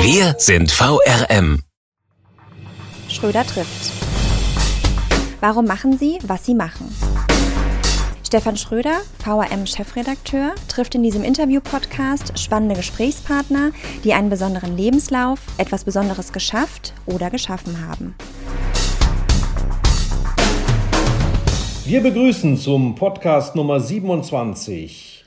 Wir sind VRM. Schröder trifft. Warum machen Sie, was Sie machen? Stefan Schröder, VRM-Chefredakteur, trifft in diesem Interview-Podcast spannende Gesprächspartner, die einen besonderen Lebenslauf, etwas Besonderes geschafft oder geschaffen haben. Wir begrüßen zum Podcast Nummer 27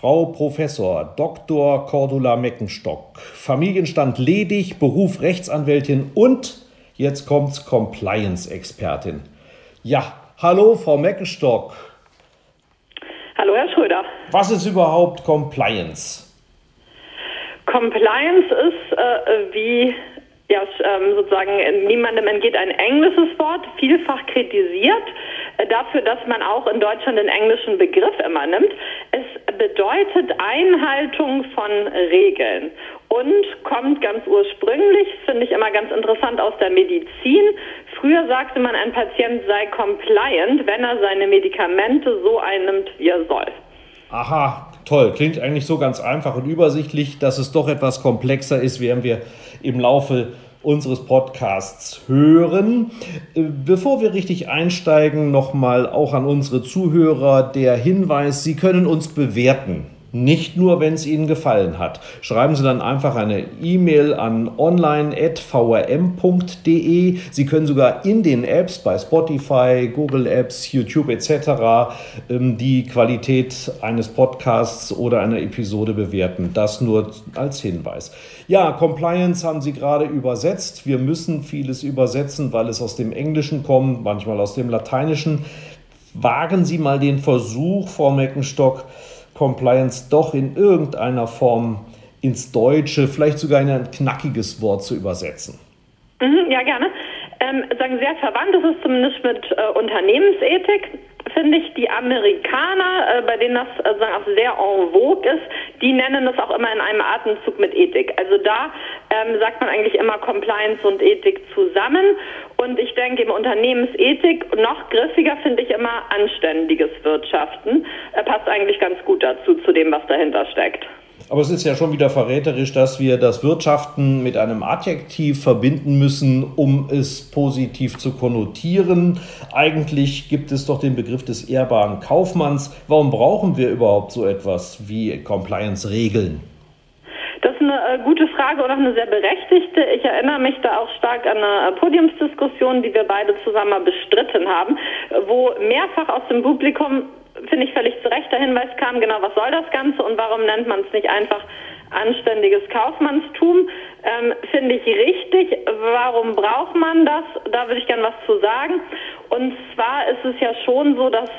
Frau Professor Dr. Cordula Meckenstock. Familienstand ledig, Beruf Rechtsanwältin und jetzt kommt's Compliance-Expertin. Ja, hallo Frau Meckenstock. Hallo Herr Schröder. Was ist überhaupt Compliance? Compliance ist äh, wie ja, ähm, sozusagen niemandem entgeht ein englisches Wort, vielfach kritisiert dafür, dass man auch in Deutschland den englischen Begriff immer nimmt. Es bedeutet Einhaltung von Regeln und kommt ganz ursprünglich, finde ich immer ganz interessant, aus der Medizin. Früher sagte man, ein Patient sei compliant, wenn er seine Medikamente so einnimmt, wie er soll. Aha, toll. Klingt eigentlich so ganz einfach und übersichtlich, dass es doch etwas komplexer ist, werden wir im Laufe unseres Podcasts hören. Äh, bevor wir richtig einsteigen, nochmal auch an unsere Zuhörer der Hinweis, Sie können uns bewerten. Nicht nur, wenn es Ihnen gefallen hat. Schreiben Sie dann einfach eine E-Mail an online.vrm.de. Sie können sogar in den Apps bei Spotify, Google Apps, YouTube etc. Ähm, die Qualität eines Podcasts oder einer Episode bewerten. Das nur als Hinweis. Ja, Compliance haben Sie gerade übersetzt. Wir müssen vieles übersetzen, weil es aus dem Englischen kommt, manchmal aus dem Lateinischen. Wagen Sie mal den Versuch, Frau Meckenstock, Compliance doch in irgendeiner Form ins Deutsche, vielleicht sogar in ein knackiges Wort zu übersetzen? Mhm, ja, gerne. Ähm, sagen sehr verwandt ist es zumindest mit äh, Unternehmensethik finde ich, die Amerikaner, äh, bei denen das äh, auch sehr en vogue ist, die nennen das auch immer in einem Atemzug mit Ethik. Also da ähm, sagt man eigentlich immer Compliance und Ethik zusammen. Und ich denke, im Unternehmensethik noch griffiger finde ich immer anständiges Wirtschaften. Äh, passt eigentlich ganz gut dazu, zu dem, was dahinter steckt. Aber es ist ja schon wieder verräterisch, dass wir das Wirtschaften mit einem Adjektiv verbinden müssen, um es positiv zu konnotieren. Eigentlich gibt es doch den Begriff des ehrbaren Kaufmanns. Warum brauchen wir überhaupt so etwas wie Compliance-Regeln? Ist eine äh, gute Frage und auch eine sehr berechtigte. Ich erinnere mich da auch stark an eine Podiumsdiskussion, die wir beide zusammen bestritten haben, wo mehrfach aus dem Publikum finde ich, völlig zu Recht der Hinweis kam, genau, was soll das Ganze und warum nennt man es nicht einfach anständiges Kaufmannstum? Ähm, finde ich richtig. Warum braucht man das? Da würde ich gerne was zu sagen. Und zwar ist es ja schon so, dass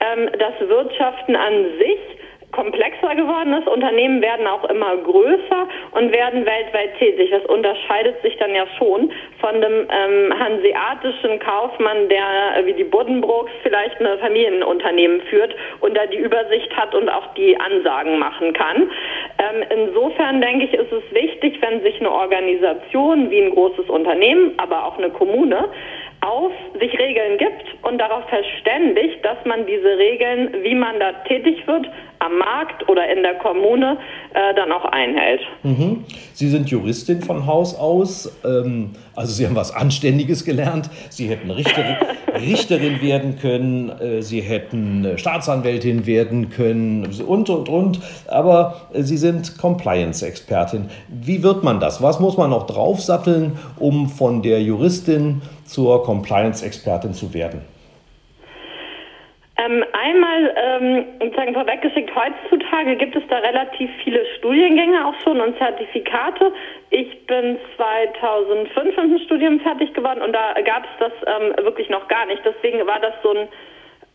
ähm, das Wirtschaften an sich komplexer geworden ist. Unternehmen werden auch immer größer und werden weltweit tätig. Das unterscheidet sich dann ja schon von dem ähm, hanseatischen Kaufmann, der äh, wie die Buddenbrooks vielleicht ein Familienunternehmen führt und da die Übersicht hat und auch die Ansagen machen kann. Ähm, insofern denke ich, ist es wichtig, wenn sich eine Organisation wie ein großes Unternehmen, aber auch eine Kommune auf sich Regeln gibt und darauf verständigt, dass man diese Regeln, wie man da tätig wird, am Markt oder in der Kommune, äh, dann auch einhält. Mhm. Sie sind Juristin von Haus aus, ähm, also Sie haben was Anständiges gelernt. Sie hätten Richterin, Richterin werden können, äh, Sie hätten äh, Staatsanwältin werden können und, und, und. Aber äh, Sie sind Compliance-Expertin. Wie wird man das? Was muss man noch draufsatteln, um von der Juristin zur Compliance-Expertin zu werden? Ähm, einmal ähm, sozusagen vorweggeschickt, heutzutage gibt es da relativ viele Studiengänge auch schon und Zertifikate. Ich bin 2005 mit dem Studium fertig geworden und da gab es das ähm, wirklich noch gar nicht. Deswegen war das so ein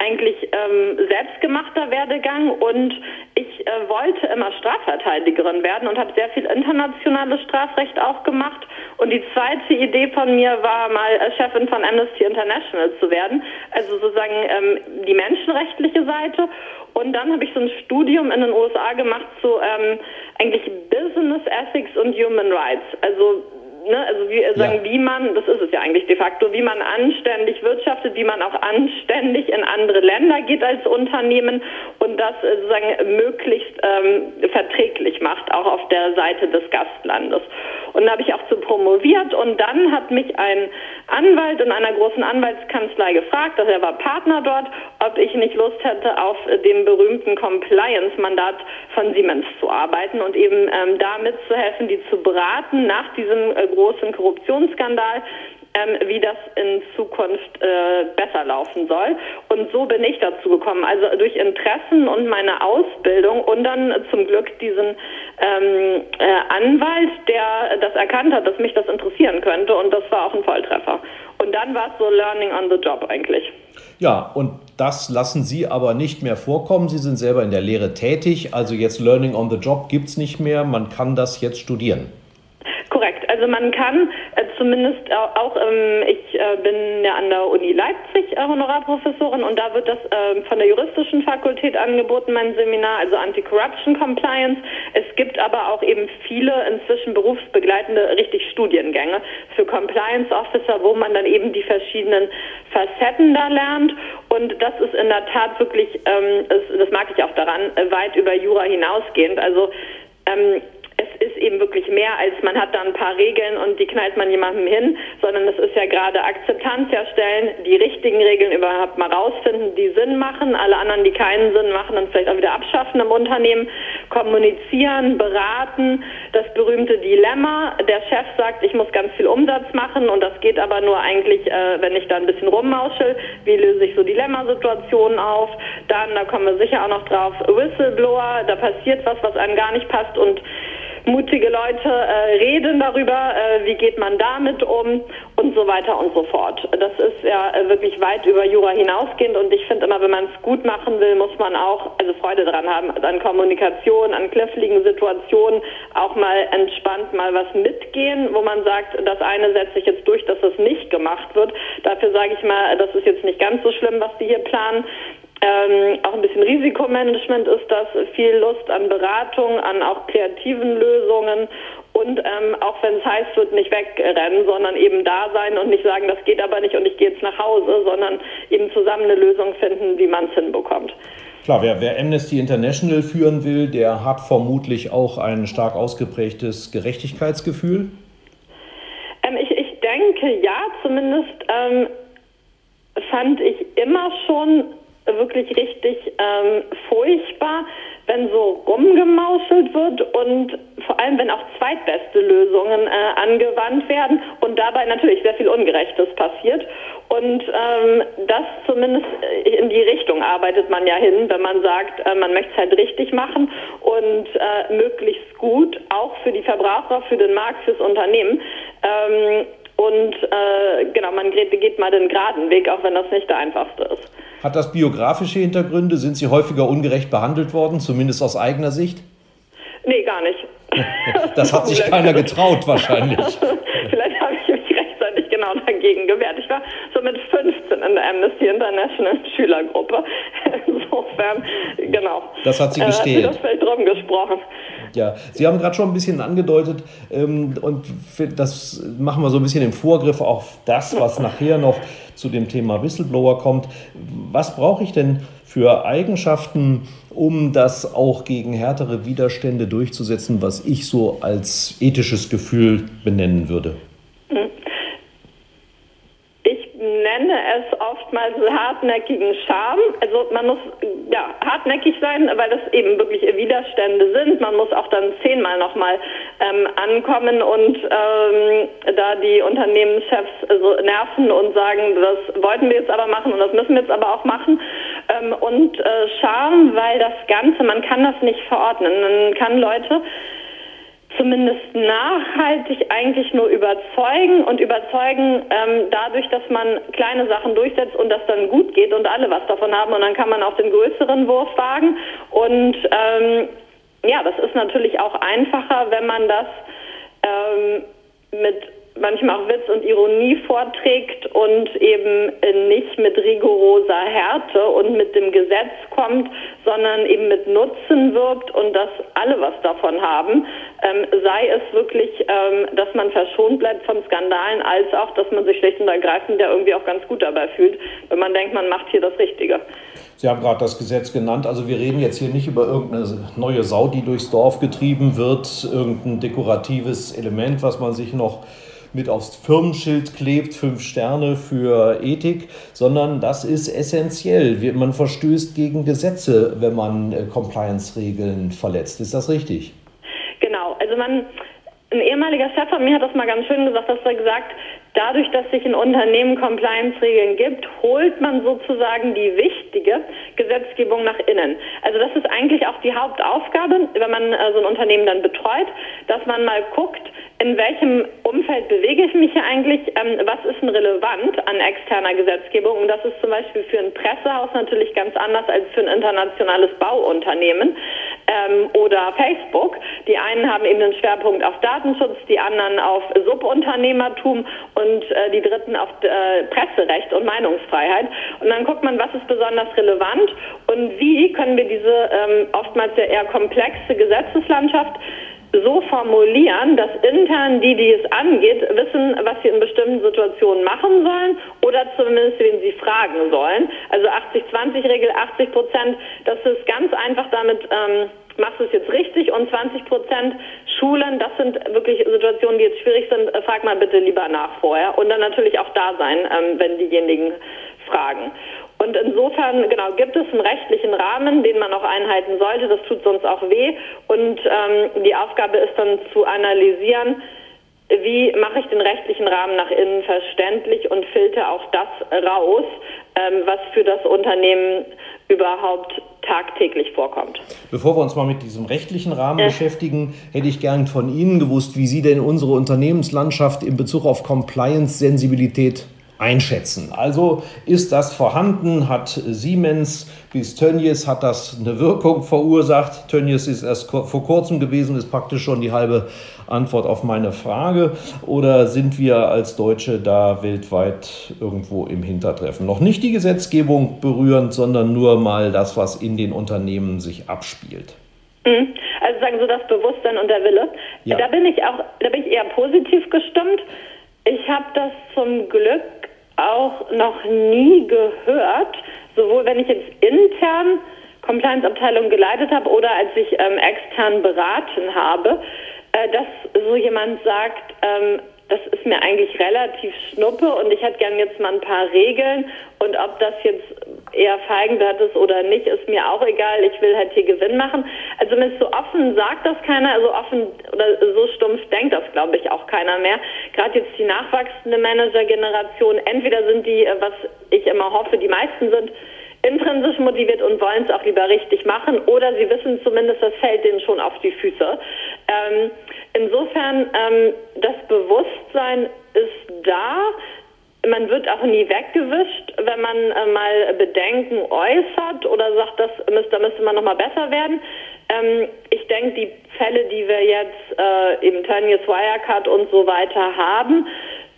eigentlich ähm, selbstgemachter Werdegang und ich äh, wollte immer Strafverteidigerin werden und habe sehr viel internationales Strafrecht auch gemacht. Und die zweite Idee von mir war mal äh, Chefin von Amnesty International zu werden, also sozusagen ähm, die menschenrechtliche Seite. Und dann habe ich so ein Studium in den USA gemacht zu ähm, eigentlich Business Ethics und Human Rights. Also ne, also wie sagen, ja. wie man, das ist es ja eigentlich de facto, wie man anständig wirtschaftet, wie man auch anständig in andere Länder geht als Unternehmen und das äh, sozusagen möglichst ähm, verträglich macht, auch auf der Seite des Gastlandes. Und da habe ich auch zu promoviert und dann hat mich ein Anwalt in einer großen Anwaltskanzlei gefragt, dass er war Partner dort, ob ich nicht Lust hätte, auf dem berühmten Compliance-Mandat von Siemens zu arbeiten und eben ähm, da mitzuhelfen, die zu beraten nach diesem äh, großen Korruptionsskandal, ähm, wie das in Zukunft äh, besser laufen soll. Und so bin ich dazu gekommen. Also durch Interessen und meine Ausbildung und dann zum Glück diesen ähm, äh, Anwalt, der das erkannt hat, dass mich das interessieren könnte. Und das war auch ein Volltreffer. Und dann war es so Learning on the Job eigentlich. Ja, und das lassen Sie aber nicht mehr vorkommen. Sie sind selber in der Lehre tätig. Also jetzt Learning on the Job gibt es nicht mehr. Man kann das jetzt studieren. Korrekt. Also man kann äh, zumindest auch, ähm, ich äh, bin ja an der Uni Leipzig äh, Honorarprofessorin und da wird das ähm, von der juristischen Fakultät angeboten, mein Seminar, also Anti-Corruption Compliance. Es gibt aber auch eben viele inzwischen berufsbegleitende richtig Studiengänge für Compliance Officer, wo man dann eben die verschiedenen Facetten da lernt. Und das ist in der Tat wirklich, ähm, das mag ich auch daran, äh, weit über Jura hinausgehend. Also ähm, es ist eben wirklich mehr, als man hat da ein paar Regeln und die knallt man jemandem hin, sondern es ist ja gerade Akzeptanz herstellen, die richtigen Regeln überhaupt mal rausfinden, die Sinn machen, alle anderen, die keinen Sinn machen, dann vielleicht auch wieder abschaffen im Unternehmen, kommunizieren, beraten, das berühmte Dilemma. Der Chef sagt, ich muss ganz viel Umsatz machen und das geht aber nur eigentlich, äh, wenn ich da ein bisschen rummauschel. Wie löse ich so Dilemmasituationen auf? Dann, da kommen wir sicher auch noch drauf, Whistleblower, da passiert was, was einem gar nicht passt und mutige Leute äh, reden darüber, äh, wie geht man damit um und so weiter und so fort. Das ist ja äh, wirklich weit über Jura hinausgehend und ich finde immer, wenn man es gut machen will, muss man auch also Freude daran haben, an Kommunikation, an kniffligen Situationen auch mal entspannt mal was mitgehen, wo man sagt, das eine setzt sich jetzt durch, dass es nicht gemacht wird. Dafür sage ich mal, das ist jetzt nicht ganz so schlimm, was die hier planen. Ähm, auch ein bisschen Risikomanagement ist das, viel Lust an Beratung, an auch kreativen Lösungen und ähm, auch wenn es heißt, wird nicht wegrennen, sondern eben da sein und nicht sagen, das geht aber nicht und ich gehe jetzt nach Hause, sondern eben zusammen eine Lösung finden, wie man es hinbekommt. Klar, wer, wer, Amnesty International führen will, der hat vermutlich auch ein stark ausgeprägtes Gerechtigkeitsgefühl. Ähm, ich, ich, denke ja, zumindest ähm, fand ich immer schon wirklich richtig ähm, furchtbar, wenn so rumgemauschelt wird und vor allem, wenn auch zweitbeste Lösungen äh, angewandt werden und dabei natürlich sehr viel Ungerechtes passiert. Und ähm, das zumindest äh, in die Richtung arbeitet man ja hin, wenn man sagt, äh, man möchte es halt richtig machen und äh, möglichst gut, auch für die Verbraucher, für den Markt, fürs Unternehmen. Ähm, und äh, genau, man geht, geht mal den geraden Weg, auch wenn das nicht der einfachste ist. Hat das biografische Hintergründe? Sind Sie häufiger ungerecht behandelt worden, zumindest aus eigener Sicht? Nee, gar nicht. das hat sich keiner getraut, wahrscheinlich. Vielleicht habe ich mich rechtzeitig genau dagegen gewehrt. Ich war so mit 15 in der Amnesty International Schülergruppe. Insofern, genau. Das hat Sie gestählt. Äh, das vielleicht drum gesprochen. Ja, Sie haben gerade schon ein bisschen angedeutet, ähm, und das machen wir so ein bisschen im Vorgriff auf das, was nachher noch zu dem Thema Whistleblower kommt. Was brauche ich denn für Eigenschaften, um das auch gegen härtere Widerstände durchzusetzen, was ich so als ethisches Gefühl benennen würde? Nenne es oftmals hartnäckigen Charme. Also man muss ja hartnäckig sein, weil das eben wirklich Widerstände sind. Man muss auch dann zehnmal nochmal ähm, ankommen und ähm, da die Unternehmenschefs also nerven und sagen, das wollten wir jetzt aber machen und das müssen wir jetzt aber auch machen. Ähm, und äh, Charme, weil das Ganze, man kann das nicht verordnen. Man kann Leute zumindest nachhaltig eigentlich nur überzeugen und überzeugen ähm, dadurch, dass man kleine Sachen durchsetzt und das dann gut geht und alle was davon haben und dann kann man auch den größeren Wurf wagen. Und ähm, ja, das ist natürlich auch einfacher, wenn man das ähm, mit manchmal auch Witz und Ironie vorträgt und eben nicht mit rigoroser Härte und mit dem Gesetz kommt, sondern eben mit Nutzen wirkt und dass alle was davon haben, ähm, sei es wirklich, ähm, dass man verschont bleibt von Skandalen, als auch, dass man sich schlicht und ergreifend ja irgendwie auch ganz gut dabei fühlt, wenn man denkt, man macht hier das Richtige. Sie haben gerade das Gesetz genannt. Also wir reden jetzt hier nicht über irgendeine neue Sau, die durchs Dorf getrieben wird, irgendein dekoratives Element, was man sich noch mit aufs Firmenschild klebt, fünf Sterne für Ethik, sondern das ist essentiell. Man verstößt gegen Gesetze, wenn man äh, Compliance-Regeln verletzt. Ist das richtig? Genau. Also man, ein ehemaliger Chef von mir hat das mal ganz schön gesagt, dass er gesagt, dadurch, dass sich in Unternehmen Compliance-Regeln gibt, holt man sozusagen die wichtige Gesetzgebung nach innen. Also das ist eigentlich auch die Hauptaufgabe, wenn man äh, so ein Unternehmen dann betreut, dass man mal guckt, in welchem Umfeld bewege ich mich hier eigentlich, ähm, was ist denn relevant an externer Gesetzgebung und das ist zum Beispiel für ein Pressehaus natürlich ganz anders als für ein internationales Bauunternehmen ähm, oder Facebook. Die einen haben eben den Schwerpunkt auf Datenschutz, die anderen auf Subunternehmertum und äh, die dritten auf äh, Presserecht und Meinungsfreiheit. Und dann guckt man, was ist besonders relevant und wie können wir diese ähm, oftmals sehr eher komplexe Gesetzeslandschaft so formulieren, dass intern die, die es angeht, wissen, was sie in bestimmten Situationen machen sollen oder zumindest wen sie fragen sollen. Also 80-20-Regel, 80 Prozent, das ist ganz einfach damit, ähm, machst du es jetzt richtig und 20 Prozent Schulen, das sind wirklich Situationen, die jetzt schwierig sind, äh, frag mal bitte lieber nach vorher und dann natürlich auch da sein, ähm, wenn diejenigen fragen. Und insofern, genau, gibt es einen rechtlichen Rahmen, den man auch einhalten sollte. Das tut sonst auch weh. Und ähm, die Aufgabe ist dann zu analysieren, wie mache ich den rechtlichen Rahmen nach innen verständlich und filter auch das raus, ähm, was für das Unternehmen überhaupt tagtäglich vorkommt. Bevor wir uns mal mit diesem rechtlichen Rahmen ja. beschäftigen, hätte ich gern von Ihnen gewusst, wie Sie denn unsere Unternehmenslandschaft in Bezug auf Compliance-Sensibilität einschätzen. Also ist das vorhanden? Hat Siemens bis Tönnies hat das eine Wirkung verursacht? Tönnies ist erst vor kurzem gewesen, ist praktisch schon die halbe Antwort auf meine Frage. Oder sind wir als Deutsche da weltweit irgendwo im Hintertreffen? Noch nicht die Gesetzgebung berührend, sondern nur mal das, was in den Unternehmen sich abspielt. Mhm. Also sagen Sie das Bewusstsein und der Wille. Ja. Da bin ich auch, da bin ich eher positiv gestimmt. Ich habe das zum Glück auch noch nie gehört, sowohl wenn ich jetzt intern Compliance-Abteilung geleitet habe oder als ich ähm, extern beraten habe, äh, dass so jemand sagt, ähm, das ist mir eigentlich relativ schnuppe und ich hätte gern jetzt mal ein paar Regeln und ob das jetzt eher Feigenblatt ist oder nicht, ist mir auch egal. Ich will halt hier Gewinn machen. Also mit so offen sagt das keiner, also offen oder so stumpf denkt das, glaube ich, auch keiner mehr. Gerade jetzt die nachwachsende Managergeneration, entweder sind die, äh, was ich immer hoffe, die meisten sind, intrinsisch motiviert und wollen es auch lieber richtig machen oder sie wissen zumindest, das fällt denen schon auf die Füße. Ähm, insofern, ähm, das Bewusstsein ist da. Man wird auch nie weggewischt, wenn man äh, mal Bedenken äußert oder sagt, das müsste, da müsste man noch mal besser werden. Ähm, ich denke, die Fälle, die wir jetzt äh, im Tönnies Wirecard und so weiter haben,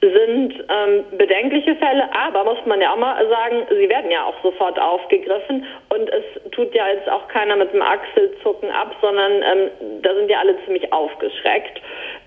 sind ähm, bedenkliche Fälle, aber muss man ja auch mal sagen, sie werden ja auch sofort aufgegriffen und es tut ja jetzt auch keiner mit dem Achselzucken ab, sondern ähm, da sind ja alle ziemlich aufgeschreckt.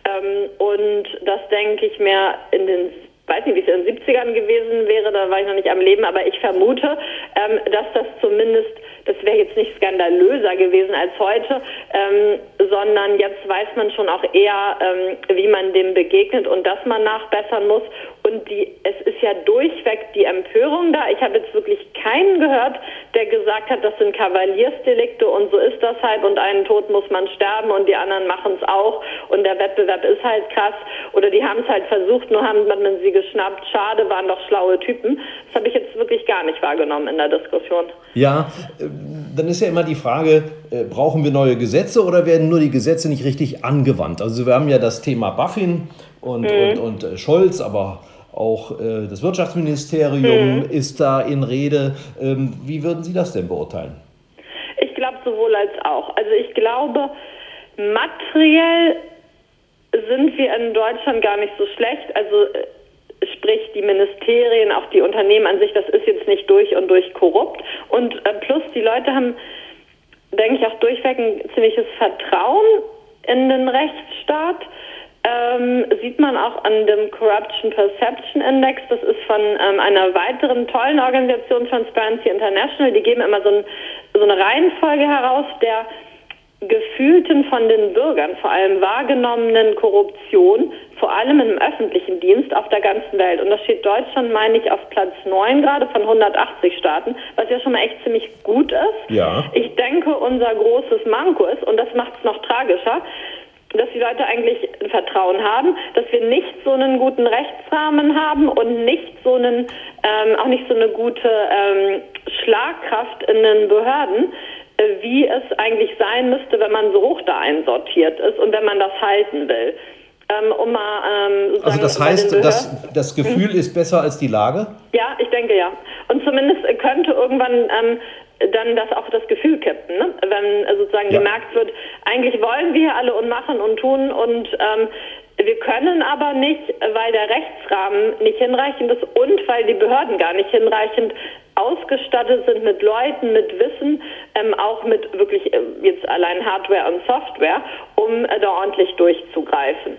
Ähm, und das denke ich mir in den weiß nicht, wie es in den 70ern gewesen wäre, da war ich noch nicht am Leben, aber ich vermute, ähm, dass das zumindest das wäre jetzt nicht skandalöser gewesen als heute, ähm, sondern jetzt weiß man schon auch eher, ähm, wie man dem begegnet und dass man nachbessern muss. Und die, es ist ja durchweg die Empörung da. Ich habe jetzt wirklich keinen gehört, der gesagt hat, das sind Kavaliersdelikte und so ist das halt und einen Tod muss man sterben und die anderen machen es auch und der Wettbewerb ist halt krass oder die haben es halt versucht, nur haben man sie geschnappt. Schade, waren doch schlaue Typen. Das habe ich jetzt wirklich gar nicht wahrgenommen in der Diskussion. Ja, dann ist ja immer die Frage, äh, brauchen wir neue Gesetze oder werden nur die Gesetze nicht richtig angewandt? Also wir haben ja das Thema Buffin und, mhm. und, und äh, Scholz, aber auch äh, das Wirtschaftsministerium mhm. ist da in Rede. Ähm, wie würden Sie das denn beurteilen? Ich glaube sowohl als auch. Also ich glaube, materiell sind wir in Deutschland gar nicht so schlecht. Also äh, sprich die Ministerien, auch die Unternehmen an sich, das ist jetzt nicht durch und durch korrupt. Und äh, plus die Leute haben, denke ich, auch durchweg ein ziemliches Vertrauen in den Rechtsstaat. Ähm, sieht man auch an dem Corruption Perception Index. Das ist von ähm, einer weiteren tollen Organisation, Transparency International. Die geben immer so, ein, so eine Reihenfolge heraus der gefühlten von den Bürgern, vor allem wahrgenommenen Korruption, vor allem im öffentlichen Dienst auf der ganzen Welt. Und das steht Deutschland, meine ich, auf Platz 9 gerade von 180 Staaten, was ja schon mal echt ziemlich gut ist. Ja. Ich denke, unser großes Manko ist, und das macht es noch tragischer, dass die Leute eigentlich Vertrauen haben, dass wir nicht so einen guten Rechtsrahmen haben und nicht so einen, ähm, auch nicht so eine gute ähm, Schlagkraft in den Behörden, wie es eigentlich sein müsste, wenn man so hoch da einsortiert ist und wenn man das halten will. Ähm, um mal, ähm, also das heißt, das, das Gefühl mhm. ist besser als die Lage? Ja, ich denke ja. Und zumindest könnte irgendwann ähm, dann das auch das Gefühl kippen, ne? wenn äh, sozusagen ja. gemerkt wird, eigentlich wollen wir alle und machen und tun und ähm, wir können aber nicht, weil der Rechtsrahmen nicht hinreichend ist und weil die Behörden gar nicht hinreichend ausgestattet sind mit Leuten, mit Wissen, ähm, auch mit wirklich äh, jetzt allein Hardware und Software, um äh, da ordentlich durchzugreifen.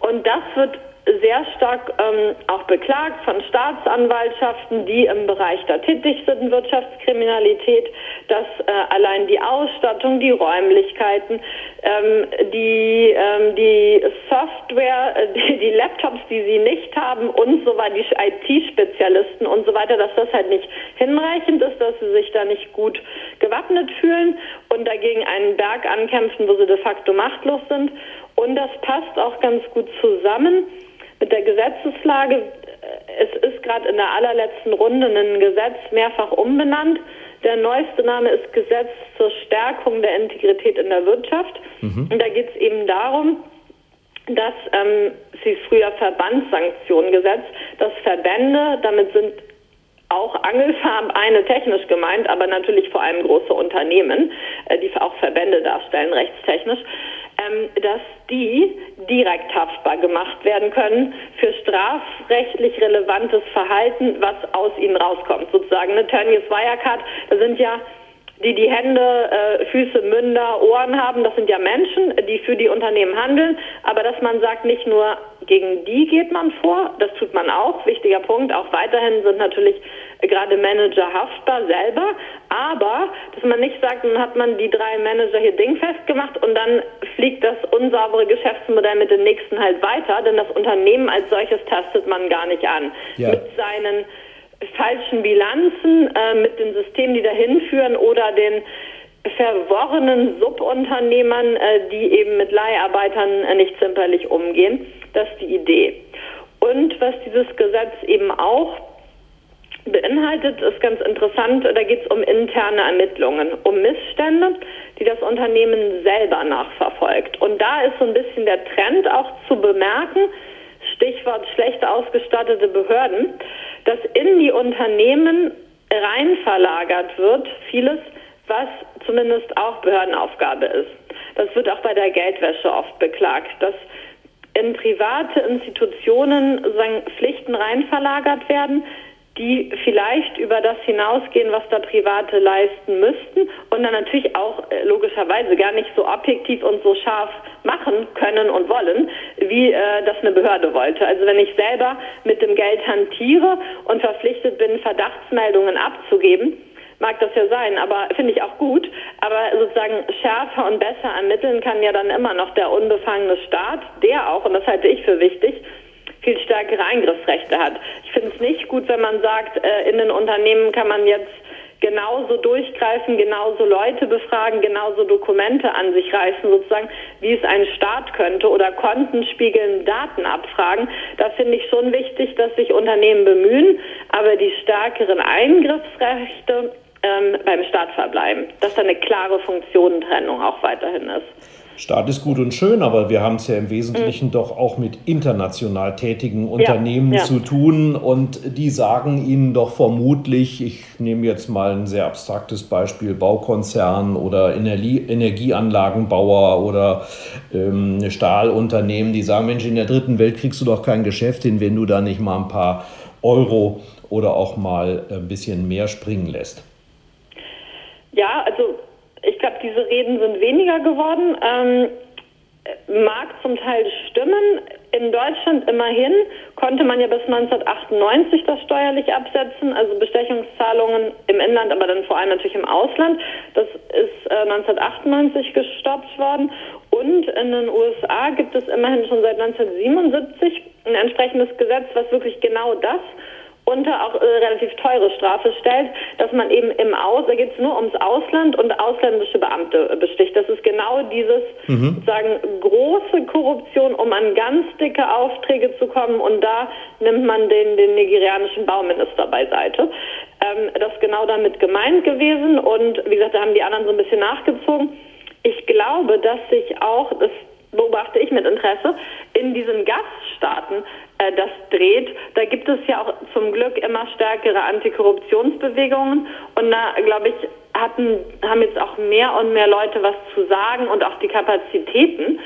Und das wird sehr stark ähm, auch beklagt von Staatsanwaltschaften, die im Bereich da tätig sind, Wirtschaftskriminalität, dass äh, allein die Ausstattung, die Räumlichkeiten, ähm, die, ähm, die Software, äh, die, die, Laptops, die sie nicht haben und so weiter, die IT-Spezialisten und so weiter, dass das halt nicht hinreichend ist, dass sie sich da nicht gut gewappnet fühlen und dagegen einen Berg ankämpfen, wo sie de facto machtlos sind. Und das passt auch ganz gut zusammen mit der Gesetzeslage. Es ist gerade in der allerletzten Runde ein Gesetz mehrfach umbenannt. Der neueste Name ist Gesetz zur Stärkung der Integrität in der Wirtschaft. Mhm. Und da geht es eben darum, dass ähm, sie früher Verbandssanktionen gesetzt, dass Verbände, damit sind auch Angelfarm eine technisch gemeint, aber natürlich vor allem große Unternehmen, äh, die auch Verbände darstellen, rechtstechnisch, dass die direkt haftbar gemacht werden können für strafrechtlich relevantes Verhalten, was aus ihnen rauskommt. Sozusagen eine Tönnies Wirecard, da sind ja die die Hände, äh, Füße, Münder, Ohren haben, das sind ja Menschen, die für die Unternehmen handeln. Aber dass man sagt, nicht nur gegen die geht man vor, das tut man auch, wichtiger Punkt. Auch weiterhin sind natürlich gerade Manager haftbar selber, aber dass man nicht sagt, dann hat man die drei Manager hier dingfest gemacht und dann fliegt das unsaubere Geschäftsmodell mit den nächsten halt weiter, denn das Unternehmen als solches tastet man gar nicht an. Ja. Mit seinen falschen Bilanzen, äh, mit den Systemen, die dahin führen oder den verworrenen Subunternehmern, äh, die eben mit Leiharbeitern äh, nicht zimperlich umgehen. Das ist die Idee. Und was dieses Gesetz eben auch beinhaltet, ist ganz interessant, da geht es um interne Ermittlungen, um Missstände, die das Unternehmen selber nachverfolgt. Und da ist so ein bisschen der Trend auch zu bemerken, Stichwort schlecht ausgestattete Behörden, dass in die Unternehmen rein verlagert wird, vieles, was zumindest auch Behördenaufgabe ist. Das wird auch bei der Geldwäsche oft beklagt, dass in private Institutionen Pflichten rein verlagert werden, die vielleicht über das hinausgehen, was da Private leisten müssten und dann natürlich auch äh, logischerweise gar nicht so objektiv und so scharf machen können und wollen, wie äh, das eine Behörde wollte. Also wenn ich selber mit dem Geld hantiere und verpflichtet bin, Verdachtsmeldungen abzugeben, mag das ja sein, aber finde ich auch gut. Aber sozusagen schärfer und besser ermitteln kann ja dann immer noch der unbefangene Staat, der auch, und das halte ich für wichtig, viel stärkere Eingriffsrechte hat. Ich finde es nicht gut, wenn man sagt, äh, in den Unternehmen kann man jetzt genauso durchgreifen, genauso Leute befragen, genauso Dokumente an sich reißen, sozusagen, wie es ein Staat könnte oder Konten spiegeln, Daten abfragen. Da finde ich schon wichtig, dass sich Unternehmen bemühen, aber die stärkeren Eingriffsrechte ähm, beim Staat verbleiben, dass da eine klare Funktionentrennung auch weiterhin ist. Staat ist gut und schön, aber wir haben es ja im Wesentlichen mhm. doch auch mit international tätigen Unternehmen ja, ja. zu tun und die sagen Ihnen doch vermutlich, ich nehme jetzt mal ein sehr abstraktes Beispiel, Baukonzern oder Energie, Energieanlagenbauer oder ähm, Stahlunternehmen, die sagen, Mensch, in der dritten Welt kriegst du doch kein Geschäft hin, wenn du da nicht mal ein paar Euro oder auch mal ein bisschen mehr springen lässt. Ja, also ich glaube, diese Reden sind weniger geworden. Ähm, mag zum Teil stimmen. In Deutschland immerhin konnte man ja bis 1998 das steuerlich absetzen, also Bestechungszahlungen im Inland, aber dann vor allem natürlich im Ausland. Das ist äh, 1998 gestoppt worden. Und in den USA gibt es immerhin schon seit 1977 ein entsprechendes Gesetz, was wirklich genau das unter auch äh, relativ teure Strafe stellt, dass man eben im Aus, da geht es nur ums Ausland und ausländische Beamte besticht. Das ist genau dieses mhm. sozusagen große Korruption, um an ganz dicke Aufträge zu kommen und da nimmt man den, den nigerianischen Bauminister beiseite. Ähm, das ist genau damit gemeint gewesen und wie gesagt, da haben die anderen so ein bisschen nachgezogen. Ich glaube, dass sich auch, das beobachte ich mit Interesse, in diesen Gaststaaten äh, das dreht. Da gibt es ja auch zum Glück immer stärkere Antikorruptionsbewegungen und da, glaube ich, hatten, haben jetzt auch mehr und mehr Leute was zu sagen und auch die Kapazitäten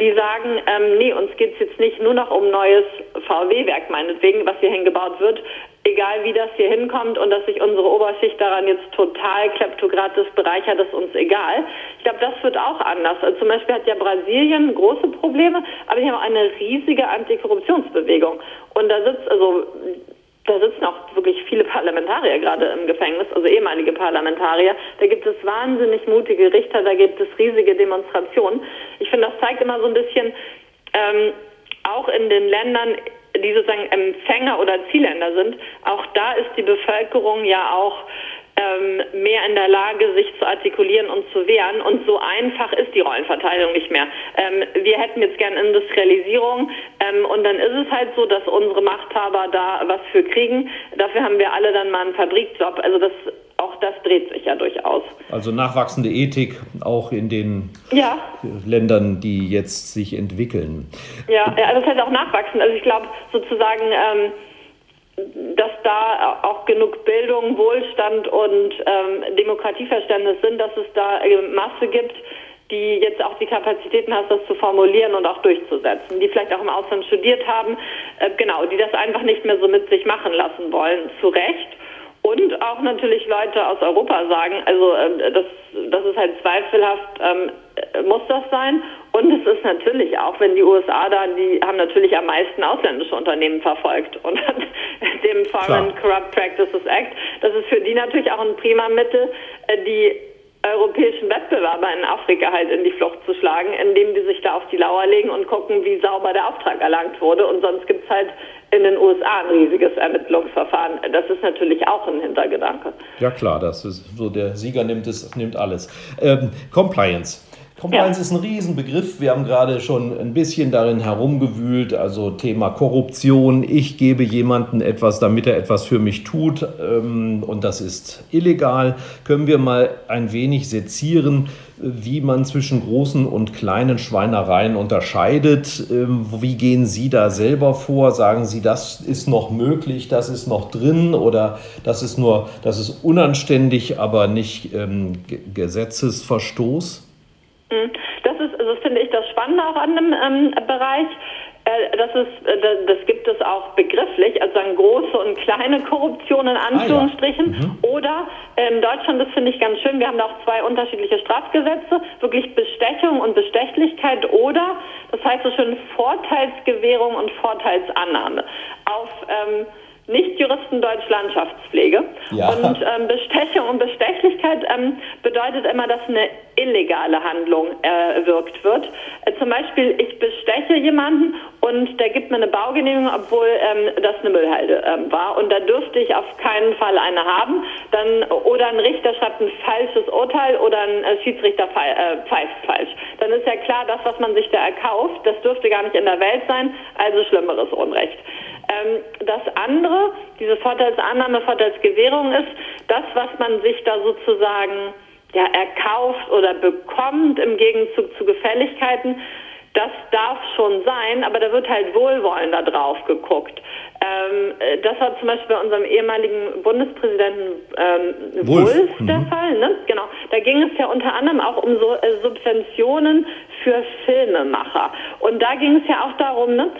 die sagen, ähm, nee, uns geht es jetzt nicht nur noch um neues VW-Werk meinetwegen, was hier hingebaut wird, egal wie das hier hinkommt und dass sich unsere Oberschicht daran jetzt total kleptokratisch bereichert, ist uns egal. Ich glaube, das wird auch anders. Also zum Beispiel hat ja Brasilien große Probleme, aber die haben eine riesige Antikorruptionsbewegung. Und da sitzt, also da sitzen auch wirklich viele Parlamentarier gerade im Gefängnis, also ehemalige Parlamentarier. Da gibt es wahnsinnig mutige Richter, da gibt es riesige Demonstrationen. Ich finde, das zeigt immer so ein bisschen, ähm, auch in den Ländern, die sozusagen Empfänger oder Zielländer sind, auch da ist die Bevölkerung ja auch ähm, mehr in der Lage, sich zu artikulieren und zu wehren. Und so einfach ist die Rollenverteilung nicht mehr. Ähm, wir hätten jetzt gern Industrialisierung ähm, und dann ist es halt so, dass unsere Machthaber da was für kriegen. Dafür haben wir alle dann mal einen Fabrikjob. Also das auch das dreht sich ja durchaus. Also nachwachsende Ethik auch in den ja. Ländern, die jetzt sich entwickeln. Ja, also es heißt auch nachwachsen. Also ich glaube sozusagen, ähm, dass da auch genug Bildung, Wohlstand und ähm, Demokratieverständnis sind, dass es da eine Masse gibt, die jetzt auch die Kapazitäten hat, das zu formulieren und auch durchzusetzen, die vielleicht auch im Ausland studiert haben, äh, genau, die das einfach nicht mehr so mit sich machen lassen wollen, zu Recht. Und auch natürlich Leute aus Europa sagen, also äh, das, das ist halt zweifelhaft, ähm, äh, muss das sein. Und es ist natürlich auch, wenn die USA da, die haben natürlich am meisten ausländische Unternehmen verfolgt und dem Foreign Corrupt Practices Act. Das ist für die natürlich auch ein prima Mittel, äh, die europäischen Wettbewerber in Afrika halt in die Flucht zu schlagen, indem die sich da auf die Lauer legen und gucken, wie sauber der Auftrag erlangt wurde. Und sonst gibt es halt in den USA ein riesiges Ermittlungsverfahren. Das ist natürlich auch ein Hintergedanke. Ja klar, das ist so, der Sieger nimmt es, nimmt alles. Ähm, Compliance. Compliance ja. ist ein Riesenbegriff. Wir haben gerade schon ein bisschen darin herumgewühlt. Also Thema Korruption. Ich gebe jemandem etwas, damit er etwas für mich tut. Ähm, und das ist illegal. Können wir mal ein wenig sezieren, wie man zwischen großen und kleinen Schweinereien unterscheidet? Ähm, wie gehen Sie da selber vor? Sagen Sie, das ist noch möglich, das ist noch drin oder das ist nur, das ist unanständig, aber nicht ähm, Gesetzesverstoß? Hm. Das ist, also finde ich das Spannende auch an dem ähm, Bereich. Äh, das, ist, äh, das gibt es auch begrifflich, also an große und kleine Korruption in Anführungsstrichen. Ah, ja. mhm. Oder in ähm, Deutschland, das finde ich ganz schön, wir haben da auch zwei unterschiedliche Strafgesetze, wirklich Bestechung und Bestechlichkeit oder, das heißt so schön, Vorteilsgewährung und Vorteilsannahme. Auf ähm, nicht-Juristen Deutsch Landschaftspflege. Ja. Und ähm, Bestechung und Bestechlichkeit ähm, bedeutet immer, dass eine illegale Handlung erwirkt wird. Äh, zum Beispiel, ich besteche jemanden und der gibt mir eine Baugenehmigung, obwohl ähm, das eine Müllhalde ähm, war. Und da dürfte ich auf keinen Fall eine haben. Dann, oder ein Richter schreibt ein falsches Urteil oder ein äh, Schiedsrichter äh, pfeift falsch. Dann ist ja klar, das, was man sich da erkauft, das dürfte gar nicht in der Welt sein, also schlimmeres Unrecht. Ähm, das andere, diese Vorteilsannahme, Vorteilsgewährung ist, das, was man sich da sozusagen ja, erkauft oder bekommt im Gegenzug zu Gefälligkeiten, das darf schon sein, aber da wird halt wohlwollender drauf geguckt. Ähm, das war zum Beispiel bei unserem ehemaligen Bundespräsidenten ähm, Wolf, Wolf der mhm. Fall. Ne? Genau. Da ging es ja unter anderem auch um so äh, Subventionen für Filmemacher. Und da ging es ja auch darum, ne,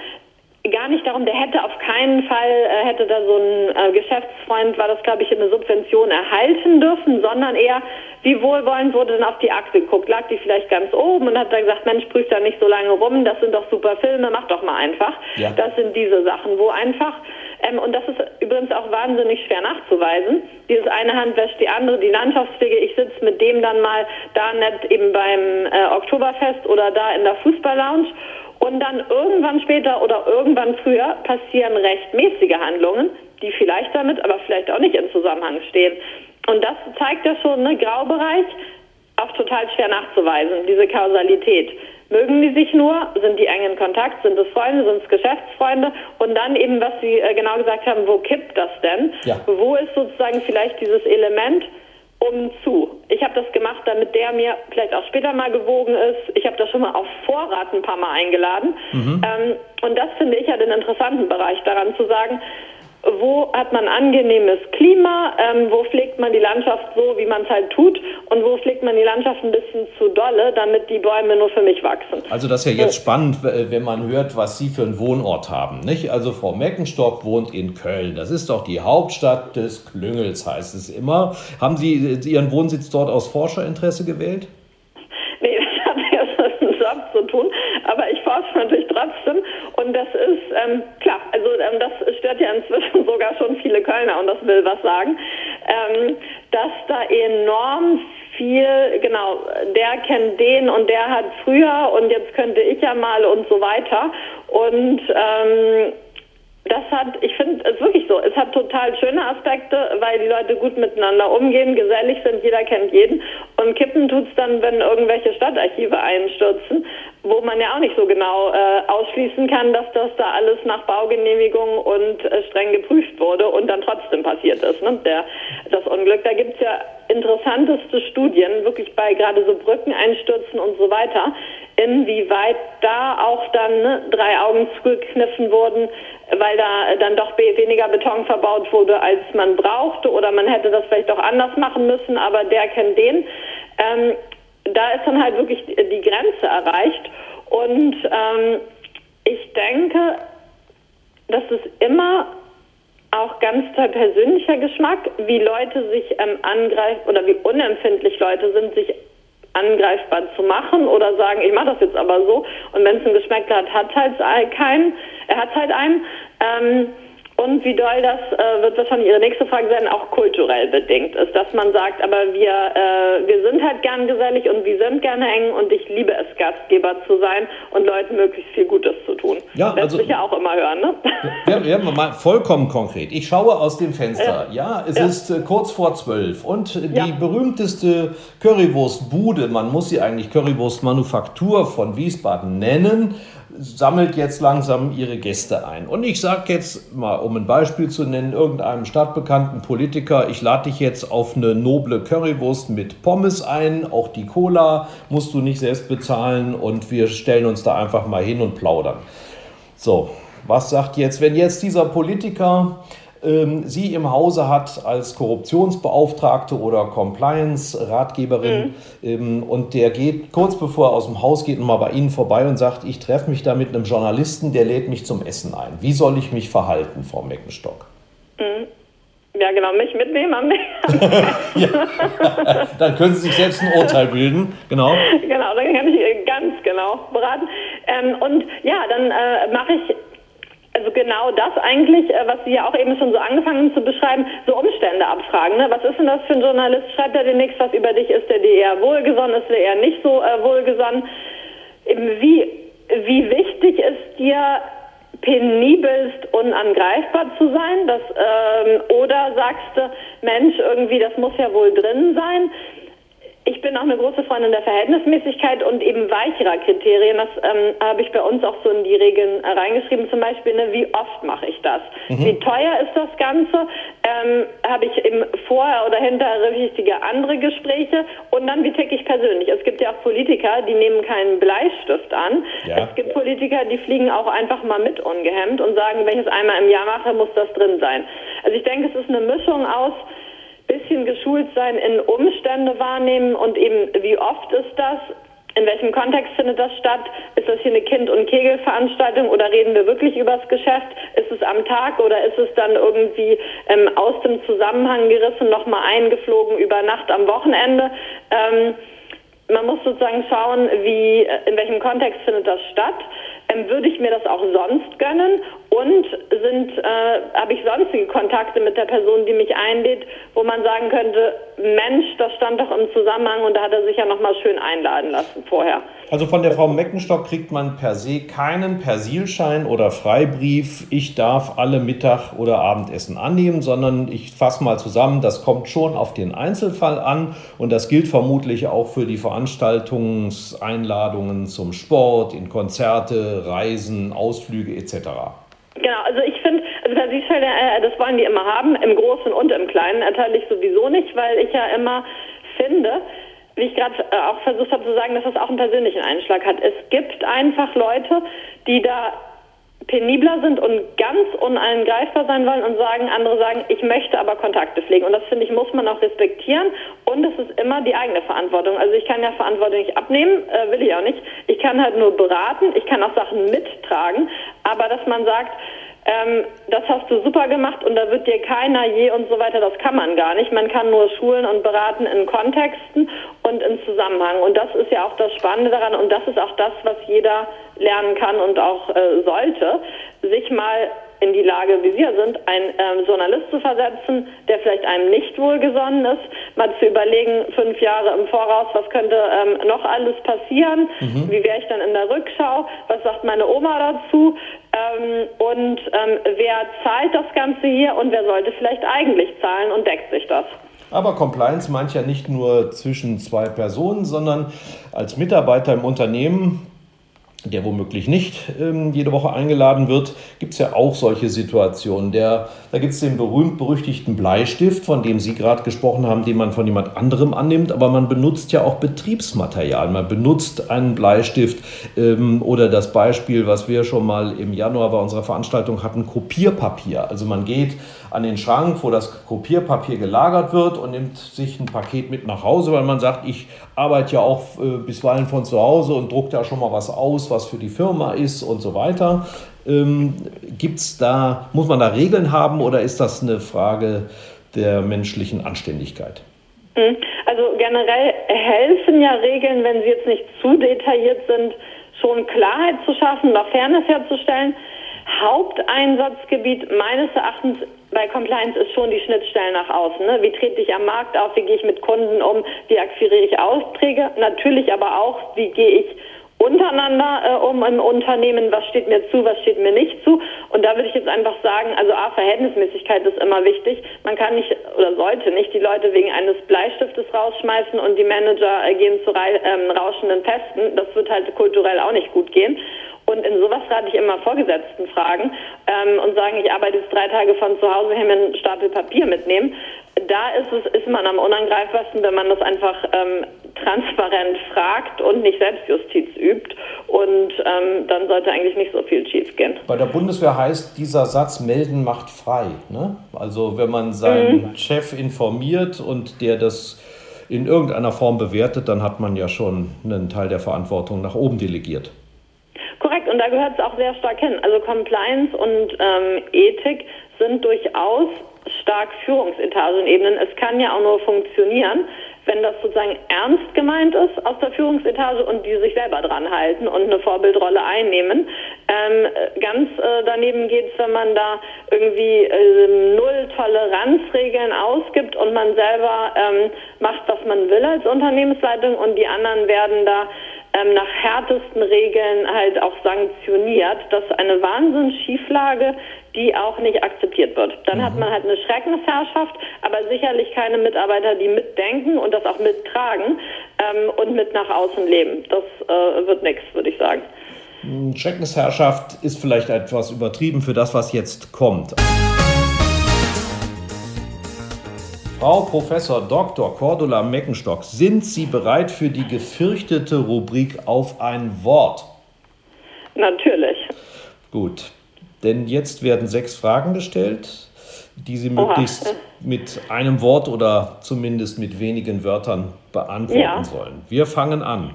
gar nicht darum, der hätte auf keinen Fall, äh, hätte da so ein äh, Geschäftsfreund, war das glaube ich, eine Subvention erhalten dürfen, sondern eher, wie wohlwollend wurde denn auf die Akte geguckt? Lag die vielleicht ganz oben und hat dann gesagt, Mensch, prüf da nicht so lange rum, das sind doch super Filme, mach doch mal einfach. Ja. Das sind diese Sachen, wo einfach, ähm, und das ist übrigens auch wahnsinnig schwer nachzuweisen, dieses eine Hand wäscht die andere, die Landschaftspflege, ich sitze mit dem dann mal da nett eben beim äh, Oktoberfest oder da in der Fußballlounge und dann irgendwann später oder irgendwann früher passieren rechtmäßige Handlungen, die vielleicht damit, aber vielleicht auch nicht in Zusammenhang stehen. Und das zeigt ja schon, ne, Graubereich, auch total schwer nachzuweisen, diese Kausalität. Mögen die sich nur? Sind die eng in Kontakt? Sind es Freunde? Sind es Geschäftsfreunde? Und dann eben, was Sie äh, genau gesagt haben, wo kippt das denn? Ja. Wo ist sozusagen vielleicht dieses Element, um zu. Ich habe das gemacht, damit der mir vielleicht auch später mal gewogen ist. Ich habe das schon mal auf Vorrat ein paar Mal eingeladen. Mhm. Ähm, und das finde ich ja den interessanten Bereich daran zu sagen, wo hat man angenehmes Klima, ähm, wo pflegt man die Landschaft so, wie man es halt tut und wo pflegt man die Landschaft ein bisschen zu dolle, damit die Bäume nur für mich wachsen. Also das ist ja jetzt spannend, wenn man hört, was Sie für einen Wohnort haben. Nicht? Also Frau Meckenstock wohnt in Köln. Das ist doch die Hauptstadt des Klüngels, heißt es immer. Haben Sie Ihren Wohnsitz dort aus Forscherinteresse gewählt? Nee, das hat ja mit dem Job zu tun, aber ich forsche natürlich trotzdem und das ist, ähm, also ähm, das stört ja inzwischen sogar schon viele Kölner und das will was sagen, ähm, dass da enorm viel, genau, der kennt den und der hat früher und jetzt könnte ich ja mal und so weiter. Und ähm, das hat, ich finde es wirklich so, es hat total schöne Aspekte, weil die Leute gut miteinander umgehen, gesellig sind, jeder kennt jeden. Und kippen tut es dann, wenn irgendwelche Stadtarchive einstürzen, wo man ja auch nicht so genau äh, ausschließen kann, dass das da alles nach Baugenehmigung und äh, streng geprüft wurde und dann trotzdem passiert ist, ne? Der, das Unglück. Da gibt es ja interessanteste Studien, wirklich bei gerade so Brückeneinstürzen und so weiter, inwieweit da auch dann ne, drei Augen zugekniffen wurden, weil da dann doch weniger Beton verbaut wurde, als man brauchte oder man hätte das vielleicht auch anders machen müssen, aber der kennt den. Ähm, da ist dann halt wirklich die Grenze erreicht und ähm, ich denke, dass es immer auch ganz toll persönlicher Geschmack, wie Leute sich ähm, angreifen oder wie unempfindlich Leute sind, sich angreifbar zu machen oder sagen, ich mache das jetzt aber so. Und wenn es einen Geschmack hat, hat halt keinen, er hat halt einen. Ähm, und wie doll das, äh, wird wahrscheinlich Ihre nächste Frage sein, auch kulturell bedingt ist, dass man sagt, aber wir, äh, wir sind halt gern gesellig und wir sind gerne eng und ich liebe es, Gastgeber zu sein und Leuten möglichst viel Gutes zu tun. Ja, Lässt also, sich ja auch immer hören, ne? Ja, ja, mal vollkommen konkret. Ich schaue aus dem Fenster. Ja, ja es ja. ist äh, kurz vor zwölf und die berühmteste Currywurstbude, man muss sie eigentlich Currywurstmanufaktur von Wiesbaden nennen, sammelt jetzt langsam ihre Gäste ein. Und ich sage jetzt mal, um ein Beispiel zu nennen, irgendeinem stadtbekannten Politiker, ich lade dich jetzt auf eine noble Currywurst mit Pommes ein, auch die Cola musst du nicht selbst bezahlen und wir stellen uns da einfach mal hin und plaudern. So, was sagt jetzt, wenn jetzt dieser Politiker ähm, sie im Hause hat als Korruptionsbeauftragte oder Compliance-Ratgeberin. Mhm. Ähm, und der geht kurz bevor er aus dem Haus geht, mal bei Ihnen vorbei und sagt, ich treffe mich da mit einem Journalisten, der lädt mich zum Essen ein. Wie soll ich mich verhalten, Frau Meckenstock? Mhm. Ja, genau, mich mitnehmen am ja. Dann können Sie sich selbst ein Urteil bilden, genau. Genau, dann kann ich ganz genau beraten. Ähm, und ja, dann äh, mache ich also genau das eigentlich, äh, was Sie ja auch eben schon so angefangen haben zu beschreiben, so Umstände abfragen. Ne? Was ist denn das für ein Journalist? Schreibt er nichts, was über dich ist, der dir eher wohlgesonnen ist, der eher nicht so äh, wohlgesonnen? Wie, wie wichtig ist dir penibelst unangreifbar zu sein? Das, ähm, oder sagst du, Mensch, irgendwie, das muss ja wohl drin sein? Ich bin auch eine große Freundin der Verhältnismäßigkeit und eben weicherer Kriterien. Das ähm, habe ich bei uns auch so in die Regeln äh, reingeschrieben. Zum Beispiel, ne, wie oft mache ich das? Mhm. Wie teuer ist das Ganze? Ähm, habe ich im Vorher oder hinterher wichtige andere Gespräche? Und dann, wie ticke ich persönlich? Es gibt ja auch Politiker, die nehmen keinen Bleistift an. Ja. Es gibt Politiker, die fliegen auch einfach mal mit ungehemmt und sagen, wenn ich es einmal im Jahr mache, muss das drin sein. Also ich denke, es ist eine Mischung aus bisschen geschult sein in Umstände wahrnehmen und eben wie oft ist das, in welchem Kontext findet das statt? Ist das hier eine Kind- und Kegelveranstaltung oder reden wir wirklich über das Geschäft? Ist es am Tag oder ist es dann irgendwie ähm, aus dem Zusammenhang gerissen, nochmal eingeflogen über Nacht am Wochenende? Ähm, man muss sozusagen schauen, wie, äh, in welchem Kontext findet das statt. Ähm, würde ich mir das auch sonst gönnen? Und sind, äh, habe ich sonstige Kontakte mit der Person, die mich einlädt, wo man sagen könnte, Mensch, das stand doch im Zusammenhang und da hat er sich ja nochmal schön einladen lassen vorher. Also von der Frau Meckenstock kriegt man per se keinen Persilschein oder Freibrief, ich darf alle Mittag- oder Abendessen annehmen, sondern ich fasse mal zusammen, das kommt schon auf den Einzelfall an und das gilt vermutlich auch für die Veranstaltungseinladungen zum Sport, in Konzerte, Reisen, Ausflüge etc. Genau, also ich finde, also Persilscheine, äh, das wollen die immer haben, im Großen und im Kleinen, erteile ich sowieso nicht, weil ich ja immer finde, wie ich gerade äh, auch versucht habe zu sagen, dass das auch einen persönlichen Einschlag hat. Es gibt einfach Leute, die da penibler sind und ganz unangreifbar sein wollen und sagen, andere sagen, ich möchte aber Kontakte pflegen. Und das finde ich, muss man auch respektieren. Und es ist immer die eigene Verantwortung. Also ich kann ja Verantwortung nicht abnehmen, äh, will ich auch nicht. Ich kann halt nur beraten, ich kann auch Sachen mittragen. Aber dass man sagt, ähm, das hast du super gemacht und da wird dir keiner je und so weiter, das kann man gar nicht. Man kann nur schulen und beraten in Kontexten und im Zusammenhang. Und das ist ja auch das Spannende daran und das ist auch das, was jeder lernen kann und auch äh, sollte, sich mal in die Lage, wie wir sind, einen ähm, Journalist zu versetzen, der vielleicht einem nicht wohlgesonnen ist, mal zu überlegen, fünf Jahre im Voraus, was könnte ähm, noch alles passieren, mhm. wie wäre ich dann in der Rückschau, was sagt meine Oma dazu ähm, und ähm, wer zahlt das Ganze hier und wer sollte vielleicht eigentlich zahlen und deckt sich das. Aber Compliance meint ja nicht nur zwischen zwei Personen, sondern als Mitarbeiter im Unternehmen der womöglich nicht ähm, jede Woche eingeladen wird, gibt es ja auch solche Situationen. Der, da gibt es den berühmt-berüchtigten Bleistift, von dem Sie gerade gesprochen haben, den man von jemand anderem annimmt, aber man benutzt ja auch Betriebsmaterial. Man benutzt einen Bleistift ähm, oder das Beispiel, was wir schon mal im Januar bei unserer Veranstaltung hatten, Kopierpapier. Also man geht an den Schrank, wo das Kopierpapier gelagert wird und nimmt sich ein Paket mit nach Hause, weil man sagt, ich arbeite ja auch äh, bisweilen von zu Hause und drucke da schon mal was aus, was für die Firma ist und so weiter. Ähm, gibt's da, muss man da Regeln haben oder ist das eine Frage der menschlichen Anständigkeit? Hm, also generell helfen ja Regeln, wenn sie jetzt nicht zu detailliert sind, schon Klarheit zu schaffen, noch Fairness herzustellen. Haupteinsatzgebiet meines Erachtens bei Compliance ist schon die Schnittstelle nach außen. Ne? Wie trete ich am Markt auf? Wie gehe ich mit Kunden um? Wie akquiriere ich Aufträge? Natürlich aber auch, wie gehe ich untereinander äh, um im Unternehmen, was steht mir zu, was steht mir nicht zu. Und da würde ich jetzt einfach sagen, also A, Verhältnismäßigkeit ist immer wichtig. Man kann nicht oder sollte nicht die Leute wegen eines Bleistiftes rausschmeißen und die Manager äh, gehen zu ähm, rauschenden Festen. Das wird halt kulturell auch nicht gut gehen. Und in sowas rate ich immer Vorgesetzten fragen ähm, und sagen, ich arbeite jetzt drei Tage von zu Hause her mit einem Stapel Papier mitnehmen. Da ist es, ist man am unangreifbarsten, wenn man das einfach ähm, transparent fragt und nicht Selbstjustiz übt. Und ähm, dann sollte eigentlich nicht so viel schiefgehen. Bei der Bundeswehr heißt dieser Satz, melden macht frei. Ne? Also wenn man seinen mhm. Chef informiert und der das in irgendeiner Form bewertet, dann hat man ja schon einen Teil der Verantwortung nach oben delegiert. Korrekt, und da gehört es auch sehr stark hin. Also Compliance und ähm, Ethik sind durchaus stark Führungsetagenebenen. Es kann ja auch nur funktionieren, wenn das sozusagen ernst gemeint ist aus der Führungsetage und die sich selber dran halten und eine Vorbildrolle einnehmen. Ähm, ganz äh, daneben es, wenn man da irgendwie äh, null Toleranzregeln ausgibt und man selber ähm, macht, was man will als Unternehmensleitung und die anderen werden da ähm, nach härtesten Regeln halt auch sanktioniert. Das ist eine Wahnsinnsschieflage, die auch nicht akzeptiert wird. Dann mhm. hat man halt eine Schreckensherrschaft, aber sicherlich keine Mitarbeiter, die mitdenken und das auch mittragen ähm, und mit nach außen leben. Das äh, wird nichts, würde ich sagen. Hm, Schreckensherrschaft ist vielleicht etwas übertrieben für das, was jetzt kommt. Frau Professor Dr. Cordula Meckenstock, sind Sie bereit für die gefürchtete Rubrik auf ein Wort? Natürlich. Gut, denn jetzt werden sechs Fragen gestellt, die Sie Oha. möglichst mit einem Wort oder zumindest mit wenigen Wörtern beantworten ja. sollen. Wir fangen an.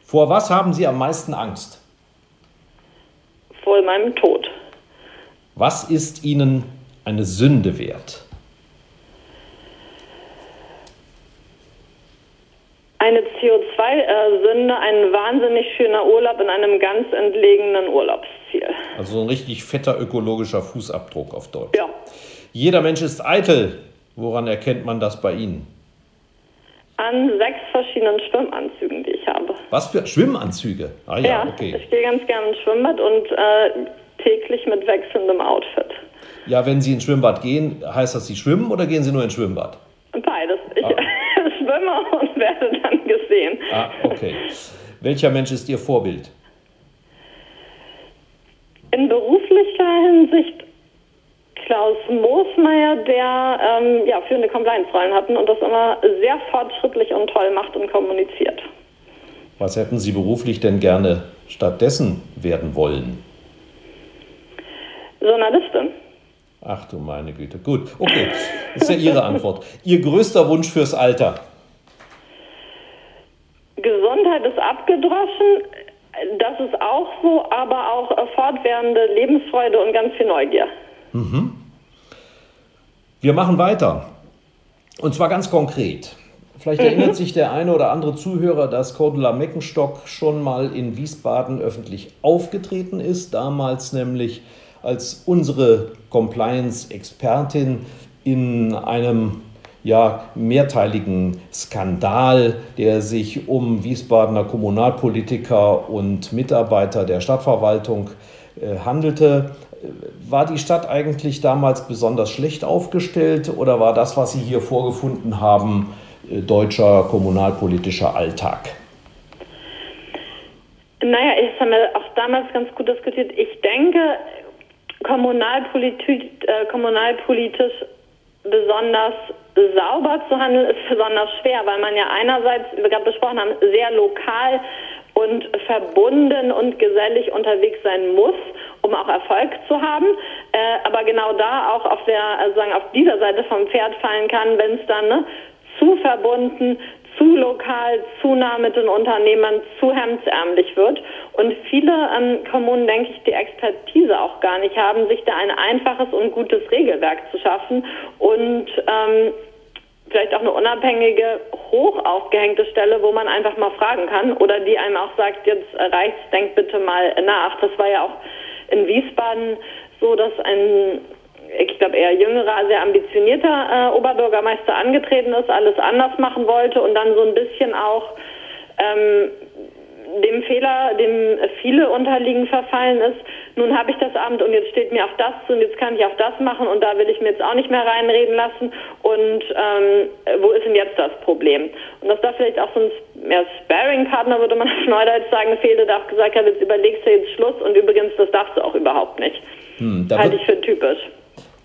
Vor was haben Sie am meisten Angst? Vor meinem Tod. Was ist Ihnen eine Sünde wert? Eine CO2-Sünde, ein wahnsinnig schöner Urlaub in einem ganz entlegenen Urlaubsziel. Also so ein richtig fetter ökologischer Fußabdruck auf Deutsch. Ja. Jeder Mensch ist eitel. Woran erkennt man das bei Ihnen? An sechs verschiedenen Schwimmanzügen, die ich habe. Was für Schwimmanzüge? Ah ja, ja okay. Ich gehe ganz gerne ins Schwimmbad und äh, täglich mit wechselndem Outfit. Ja, wenn Sie ins Schwimmbad gehen, heißt das, Sie schwimmen oder gehen Sie nur ins Schwimmbad? Beides. Ich ah. Schwimme und werde dann gesehen. Ah, okay. Welcher Mensch ist Ihr Vorbild? In beruflicher Hinsicht Klaus Moosmeier, der ähm, ja, führende Compliance-Rollen hatten und das immer sehr fortschrittlich und toll macht und kommuniziert. Was hätten Sie beruflich denn gerne stattdessen werden wollen? Journalistin. Ach du meine Güte. Gut, okay. Das ist ja Ihre Antwort. Ihr größter Wunsch fürs Alter? Gesundheit ist abgedroschen. Das ist auch so, aber auch fortwährende Lebensfreude und ganz viel Neugier. Mhm. Wir machen weiter. Und zwar ganz konkret. Vielleicht mhm. erinnert sich der eine oder andere Zuhörer, dass Cordula Meckenstock schon mal in Wiesbaden öffentlich aufgetreten ist. Damals nämlich als unsere Compliance-Expertin in einem ja, mehrteiligen Skandal, der sich um Wiesbadener Kommunalpolitiker und Mitarbeiter der Stadtverwaltung äh, handelte. War die Stadt eigentlich damals besonders schlecht aufgestellt oder war das, was Sie hier vorgefunden haben, äh, deutscher kommunalpolitischer Alltag? Naja, das haben wir auch damals ganz gut diskutiert. Ich denke, kommunalpolitisch, äh, kommunalpolitisch besonders sauber zu handeln, ist besonders schwer, weil man ja einerseits, wie wir gerade besprochen haben, sehr lokal und verbunden und gesellig unterwegs sein muss, um auch Erfolg zu haben, äh, aber genau da auch auf der, also sagen, auf dieser Seite vom Pferd fallen kann, wenn es dann ne, zu verbunden, zu lokal, zu nah mit den Unternehmern, zu hemdsärmlich wird. Und viele ähm, Kommunen, denke ich, die Expertise auch gar nicht haben, sich da ein einfaches und gutes Regelwerk zu schaffen und ähm, vielleicht auch eine unabhängige, hoch aufgehängte Stelle, wo man einfach mal fragen kann oder die einem auch sagt, jetzt reicht's, denkt bitte mal nach. Das war ja auch in Wiesbaden so, dass ein ich glaube eher jüngerer, sehr ambitionierter äh, Oberbürgermeister angetreten ist, alles anders machen wollte und dann so ein bisschen auch ähm, dem Fehler, dem viele unterliegen, verfallen ist. Nun habe ich das Amt und jetzt steht mir auch das zu und jetzt kann ich auch das machen und da will ich mir jetzt auch nicht mehr reinreden lassen. Und ähm, wo ist denn jetzt das Problem? Und dass da vielleicht auch so ein mehr Sparing-Partner, würde man auf Neudeutsch sagen, fehlte, da auch gesagt hat, jetzt überlegst du jetzt Schluss und übrigens, das darfst du auch überhaupt nicht. Hm, Halte ich für typisch.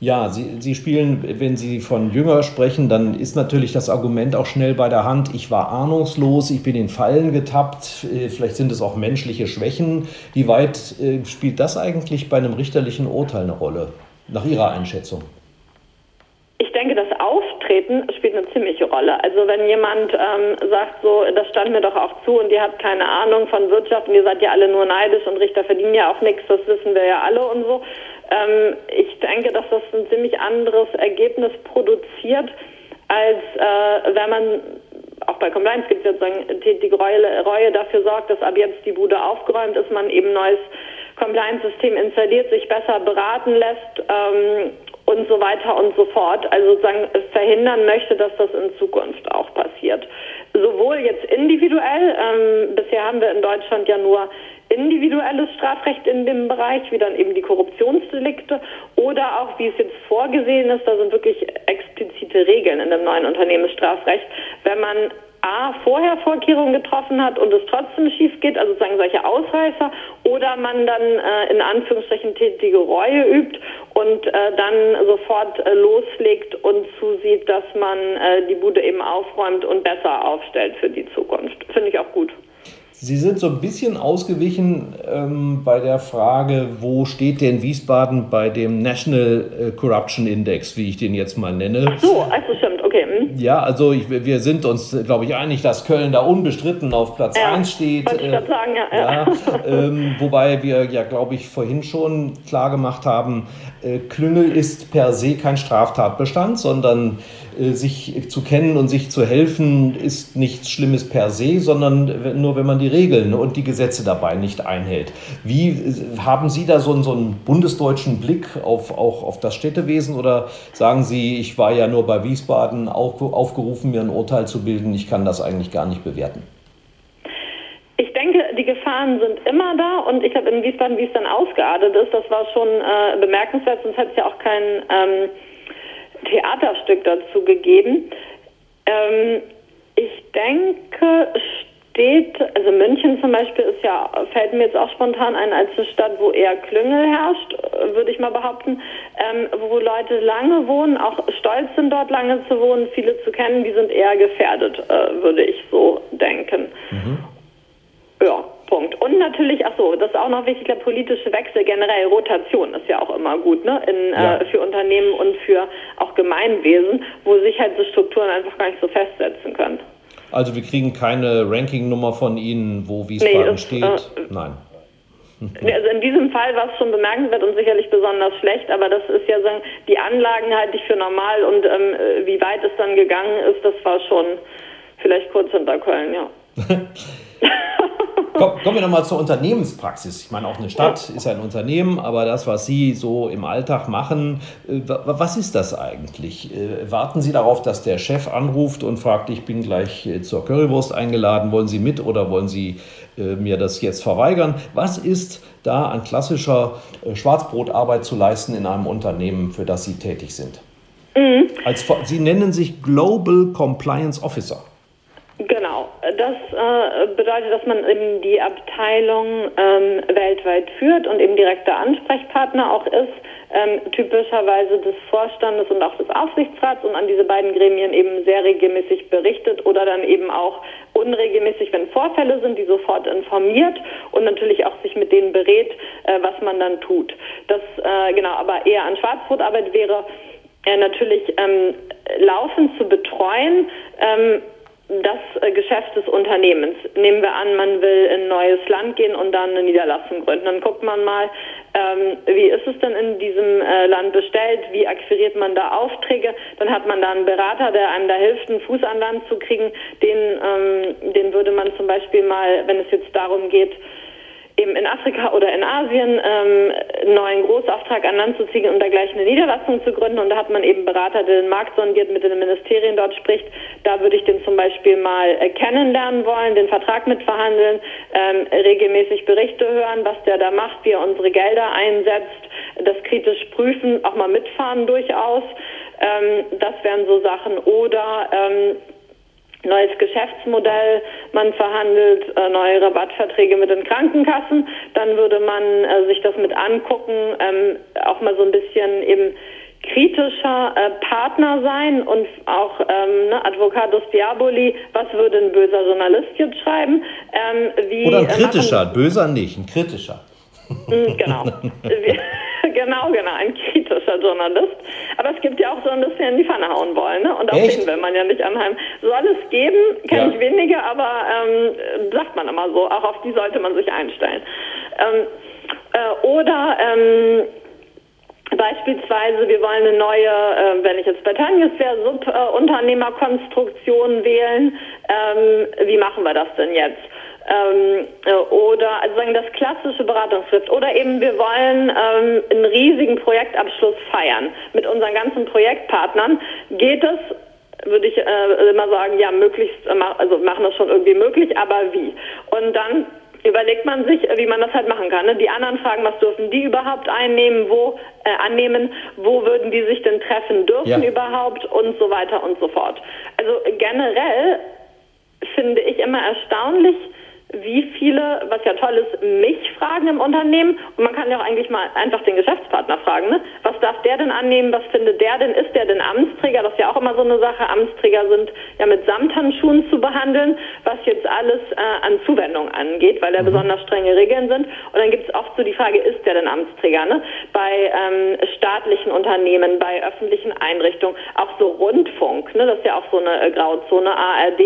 Ja, Sie, Sie spielen, wenn Sie von Jünger sprechen, dann ist natürlich das Argument auch schnell bei der Hand, ich war ahnungslos, ich bin in Fallen getappt, äh, vielleicht sind es auch menschliche Schwächen. Wie weit äh, spielt das eigentlich bei einem richterlichen Urteil eine Rolle, nach Ihrer Einschätzung? Ich denke, das Auftreten spielt eine ziemliche Rolle. Also wenn jemand ähm, sagt, so, das stand mir doch auch zu und ihr habt keine Ahnung von Wirtschaft und ihr seid ja alle nur neidisch und Richter verdienen ja auch nichts, das wissen wir ja alle und so, ähm, ich denke, dass das ein ziemlich anderes Ergebnis produziert, als äh, wenn man auch bei Compliance gibt es sozusagen die, die Reue, Reue, dafür sorgt, dass ab jetzt die Bude aufgeräumt ist, man eben neues Compliance-System installiert, sich besser beraten lässt ähm, und so weiter und so fort. Also sozusagen verhindern möchte, dass das in Zukunft auch passiert. Sowohl jetzt individuell, ähm, bisher haben wir in Deutschland ja nur individuelles Strafrecht in dem Bereich, wie dann eben die Korruptionsdelikte, oder auch, wie es jetzt vorgesehen ist, da sind wirklich explizite Regeln in dem neuen Unternehmensstrafrecht. Wenn man A, vorher Vorkehrungen getroffen hat und es trotzdem schief geht, also sozusagen solche Ausreißer, oder man dann äh, in Anführungsstrichen tätige Reue übt und äh, dann sofort äh, loslegt und zusieht, dass man äh, die Bude eben aufräumt und besser aufstellt für die Zukunft. Finde ich auch gut. Sie sind so ein bisschen ausgewichen ähm, bei der Frage, wo steht denn Wiesbaden bei dem National äh, Corruption Index, wie ich den jetzt mal nenne. Ach so, also stimmt, okay. Hm. Ja, also ich, wir sind uns, glaube ich, einig, dass Köln da unbestritten auf Platz ja, 1 steht. Wollte ich äh, sagen, ja. ja. ähm, wobei wir ja, glaube ich, vorhin schon klar gemacht haben, äh, Klüngel ist per se kein Straftatbestand, sondern äh, sich zu kennen und sich zu helfen ist nichts Schlimmes per se, sondern nur wenn man die Regeln und die Gesetze dabei nicht einhält. Wie äh, haben Sie da so einen, so einen bundesdeutschen Blick auf, auch auf das Städtewesen oder sagen Sie, ich war ja nur bei Wiesbaden auch aufgerufen, mir ein Urteil zu bilden, ich kann das eigentlich gar nicht bewerten? Ich denke, die Gefahren sind immer da und ich habe in Wiesbaden, wie es dann ausgeartet ist, das war schon äh, bemerkenswert, sonst hätte es ja auch kein ähm, Theaterstück dazu gegeben. Ähm, ich denke, steht, also München zum Beispiel ist ja, fällt mir jetzt auch spontan ein, als eine Stadt, wo eher Klüngel herrscht, würde ich mal behaupten, ähm, wo Leute lange wohnen, auch stolz sind dort lange zu wohnen, viele zu kennen, die sind eher gefährdet, äh, würde ich so denken. Mhm. Ja. Punkt. Und natürlich, ach so, das ist auch noch wichtig, der politische Wechsel, generell Rotation ist ja auch immer gut, ne? In, ja. äh, für Unternehmen und für auch Gemeinwesen, wo sich halt so Strukturen einfach gar nicht so festsetzen können. Also wir kriegen keine Ranking-Nummer von Ihnen, wo Wiesbaden nee, das, steht? Äh, Nein. Also in diesem Fall war es schon bemerkenswert und sicherlich besonders schlecht, aber das ist ja sagen, die Anlagen halte ich für normal und ähm, wie weit es dann gegangen ist, das war schon vielleicht kurz hinter Köln, ja. Kommen wir nochmal zur Unternehmenspraxis. Ich meine, auch eine Stadt ist ein Unternehmen, aber das, was Sie so im Alltag machen, äh, was ist das eigentlich? Äh, warten Sie darauf, dass der Chef anruft und fragt, ich bin gleich äh, zur Currywurst eingeladen, wollen Sie mit oder wollen Sie mir das jetzt verweigern? Was ist da an klassischer Schwarzbrotarbeit zu leisten in einem Unternehmen, für das Sie tätig sind? Mhm. Als, Sie nennen sich Global Compliance Officer. Genau, das äh, bedeutet, dass man eben die Abteilung ähm, weltweit führt und eben direkter Ansprechpartner auch ist, ähm, typischerweise des Vorstandes und auch des Aufsichtsrats und an diese beiden Gremien eben sehr regelmäßig berichtet oder dann eben auch unregelmäßig, wenn Vorfälle sind, die sofort informiert und natürlich auch sich mit denen berät, äh, was man dann tut. Das äh, genau, aber eher an Schwarzbrotarbeit wäre äh, natürlich ähm, laufend zu betreuen. Ähm, das äh, Geschäft des Unternehmens. Nehmen wir an, man will in ein neues Land gehen und dann eine Niederlassung gründen. Dann guckt man mal, ähm, wie ist es denn in diesem äh, Land bestellt, wie akquiriert man da Aufträge. Dann hat man da einen Berater, der einem da hilft, einen Fuß an Land zu kriegen. Den, ähm, den würde man zum Beispiel mal, wenn es jetzt darum geht, eben in Afrika oder in Asien ähm, einen neuen Großauftrag an Land zu ziehen und da gleich eine Niederlassung zu gründen. Und da hat man eben Berater, der den Markt sondiert, mit den Ministerien dort spricht. Da würde ich den zum Beispiel mal äh, kennenlernen wollen, den Vertrag mitverhandeln, ähm, regelmäßig Berichte hören, was der da macht, wie er unsere Gelder einsetzt, das kritisch prüfen, auch mal mitfahren durchaus. Ähm, das wären so Sachen. Oder ähm, neues Geschäftsmodell, man verhandelt äh, neue Rabattverträge mit den Krankenkassen, dann würde man äh, sich das mit angucken, ähm, auch mal so ein bisschen eben kritischer äh, Partner sein und auch ähm, ne, Advocatus Diaboli, was würde ein böser Journalist jetzt schreiben? Ähm, wie, Oder ein äh, kritischer, böser nicht, ein kritischer. Mm, genau. genau, genau, ein kritischer Journalist. Aber es gibt ja auch so ein bisschen in die Pfanne hauen wollen, ne? Und auch Echt? den will man ja nicht anheim. Soll es geben, kenne ja. ich wenige, aber ähm, sagt man immer so. Auch auf die sollte man sich einstellen. Ähm, äh, oder ähm, Beispielsweise, wir wollen eine neue, äh, wenn ich jetzt bei Tanjes wäre, Subunternehmerkonstruktion wählen. Ähm, wie machen wir das denn jetzt? Ähm, äh, oder also sagen das klassische Beratungsschrift oder eben wir wollen ähm, einen riesigen Projektabschluss feiern mit unseren ganzen Projektpartnern, geht es würde ich äh, immer sagen, ja, möglichst, äh, also machen das schon irgendwie möglich, aber wie? Und dann überlegt man sich, wie man das halt machen kann. Ne? Die anderen fragen, was dürfen die überhaupt einnehmen, wo äh, annehmen, wo würden die sich denn treffen dürfen ja. überhaupt und so weiter und so fort. Also generell finde ich immer erstaunlich, wie viele, was ja toll ist, mich fragen im Unternehmen. Und man kann ja auch eigentlich mal einfach den Geschäftspartner fragen, ne? was darf der denn annehmen, was findet der denn, ist der denn Amtsträger? Das ist ja auch immer so eine Sache. Amtsträger sind ja mit Samthandschuhen zu behandeln, was jetzt alles äh, an Zuwendung angeht, weil da mhm. besonders strenge Regeln sind. Und dann gibt es oft so die Frage, ist der denn Amtsträger? Ne? Bei ähm, staatlichen Unternehmen, bei öffentlichen Einrichtungen, auch so Rundfunk, ne? das ist ja auch so eine äh, Grauzone, ARD,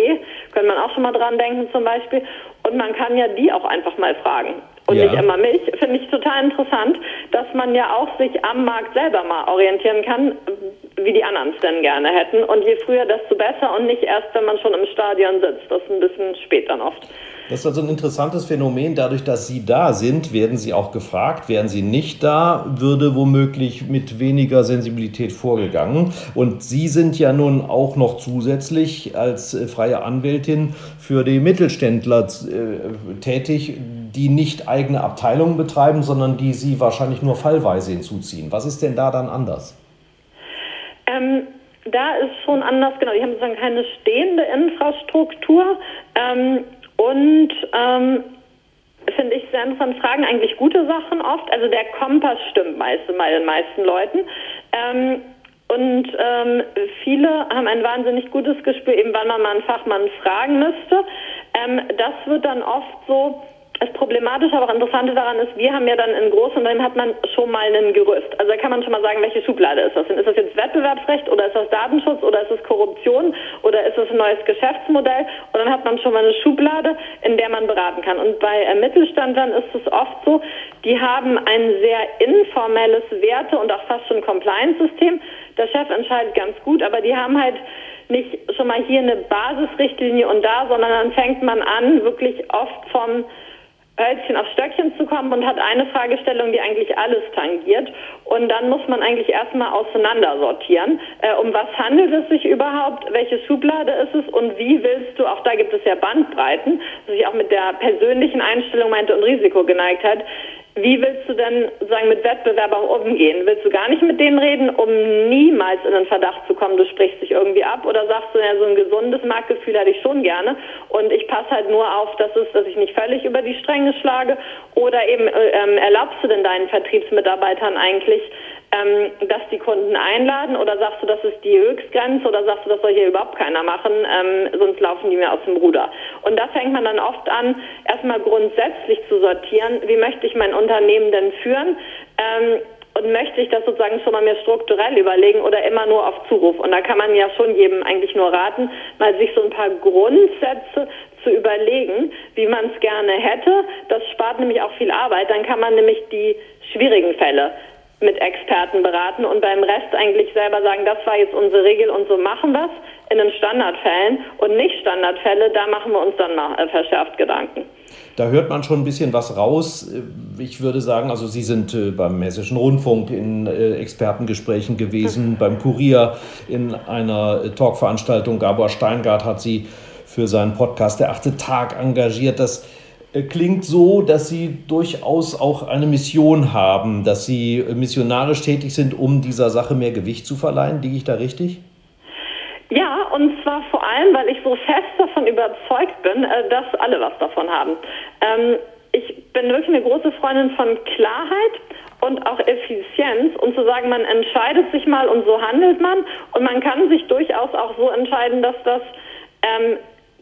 könnte man auch schon mal dran denken zum Beispiel. Und man kann ja die auch einfach mal fragen. Und ja. nicht immer mich. Finde ich total interessant, dass man ja auch sich am Markt selber mal orientieren kann, wie die anderen es denn gerne hätten. Und je früher, desto besser und nicht erst, wenn man schon im Stadion sitzt. Das ist ein bisschen spät dann oft. Das ist also ein interessantes Phänomen. Dadurch, dass Sie da sind, werden Sie auch gefragt. Wären Sie nicht da, würde womöglich mit weniger Sensibilität vorgegangen. Und Sie sind ja nun auch noch zusätzlich als äh, freie Anwältin für die Mittelständler äh, tätig, die nicht eigene Abteilungen betreiben, sondern die Sie wahrscheinlich nur fallweise hinzuziehen. Was ist denn da dann anders? Ähm da ist schon anders, genau. Die haben sozusagen keine stehende Infrastruktur. Ähm, und ähm, finde ich sehr interessant, fragen eigentlich gute Sachen oft. Also der Kompass stimmt meist bei den meisten Leuten. Ähm, und ähm, viele haben ein wahnsinnig gutes Gespür, eben wann man mal einen Fachmann fragen müsste. Ähm, das wird dann oft so das Problematische, aber auch Interessante daran ist, wir haben ja dann in Großunternehmen hat man schon mal ein Gerüst. Also da kann man schon mal sagen, welche Schublade ist das denn? Ist das jetzt Wettbewerbsrecht oder ist das Datenschutz oder ist es Korruption oder ist es ein neues Geschäftsmodell? Und dann hat man schon mal eine Schublade, in der man beraten kann. Und bei äh, Mittelständlern ist es oft so, die haben ein sehr informelles Werte- und auch fast schon Compliance-System. Der Chef entscheidet ganz gut, aber die haben halt nicht schon mal hier eine Basisrichtlinie und da, sondern dann fängt man an, wirklich oft vom Hölzchen auf Stöckchen zu kommen und hat eine Fragestellung, die eigentlich alles tangiert. Und dann muss man eigentlich erstmal auseinandersortieren. Äh, um was handelt es sich überhaupt? Welche Schublade ist es? Und wie willst du, auch da gibt es ja Bandbreiten, was ich auch mit der persönlichen Einstellung meinte und Risikogeneigtheit, wie willst du denn sagen mit Wettbewerbern umgehen? Willst du gar nicht mit denen reden, um niemals in den Verdacht zu kommen, du sprichst dich irgendwie ab? Oder sagst du, ja, so ein gesundes Marktgefühl hätte ich schon gerne und ich passe halt nur auf, dass, es, dass ich nicht völlig über die Stränge schlage? Oder eben äh, ähm, erlaubst du denn deinen Vertriebsmitarbeitern eigentlich, ähm, dass die Kunden einladen oder sagst du, das ist die Höchstgrenze oder sagst du, das soll hier überhaupt keiner machen, ähm, sonst laufen die mir aus dem Ruder. Und da fängt man dann oft an, erstmal grundsätzlich zu sortieren, wie möchte ich mein Unternehmen denn führen? Ähm, und möchte ich das sozusagen schon mal mehr strukturell überlegen oder immer nur auf Zuruf? Und da kann man ja schon jedem eigentlich nur raten, mal sich so ein paar Grundsätze zu überlegen, wie man es gerne hätte. Das spart nämlich auch viel Arbeit. Dann kann man nämlich die schwierigen Fälle mit Experten beraten und beim Rest eigentlich selber sagen, das war jetzt unsere Regel und so machen wir es in den Standardfällen und nicht Standardfälle, da machen wir uns dann mal äh, verschärft Gedanken. Da hört man schon ein bisschen was raus. Ich würde sagen, also Sie sind äh, beim Hessischen Rundfunk in äh, Expertengesprächen gewesen, mhm. beim Kurier in einer Talkveranstaltung. Gabor Steingart hat Sie für seinen Podcast Der achte Tag engagiert. Das äh, klingt so, dass Sie durchaus auch eine Mission haben, dass Sie missionarisch tätig sind, um dieser Sache mehr Gewicht zu verleihen. Liege ich da richtig? Ja, und zwar vor allem, weil ich so fest davon überzeugt bin, äh, dass alle was davon haben. Ähm, ich bin wirklich eine große Freundin von Klarheit und auch Effizienz und zu sagen, man entscheidet sich mal und so handelt man und man kann sich durchaus auch so entscheiden, dass das ähm,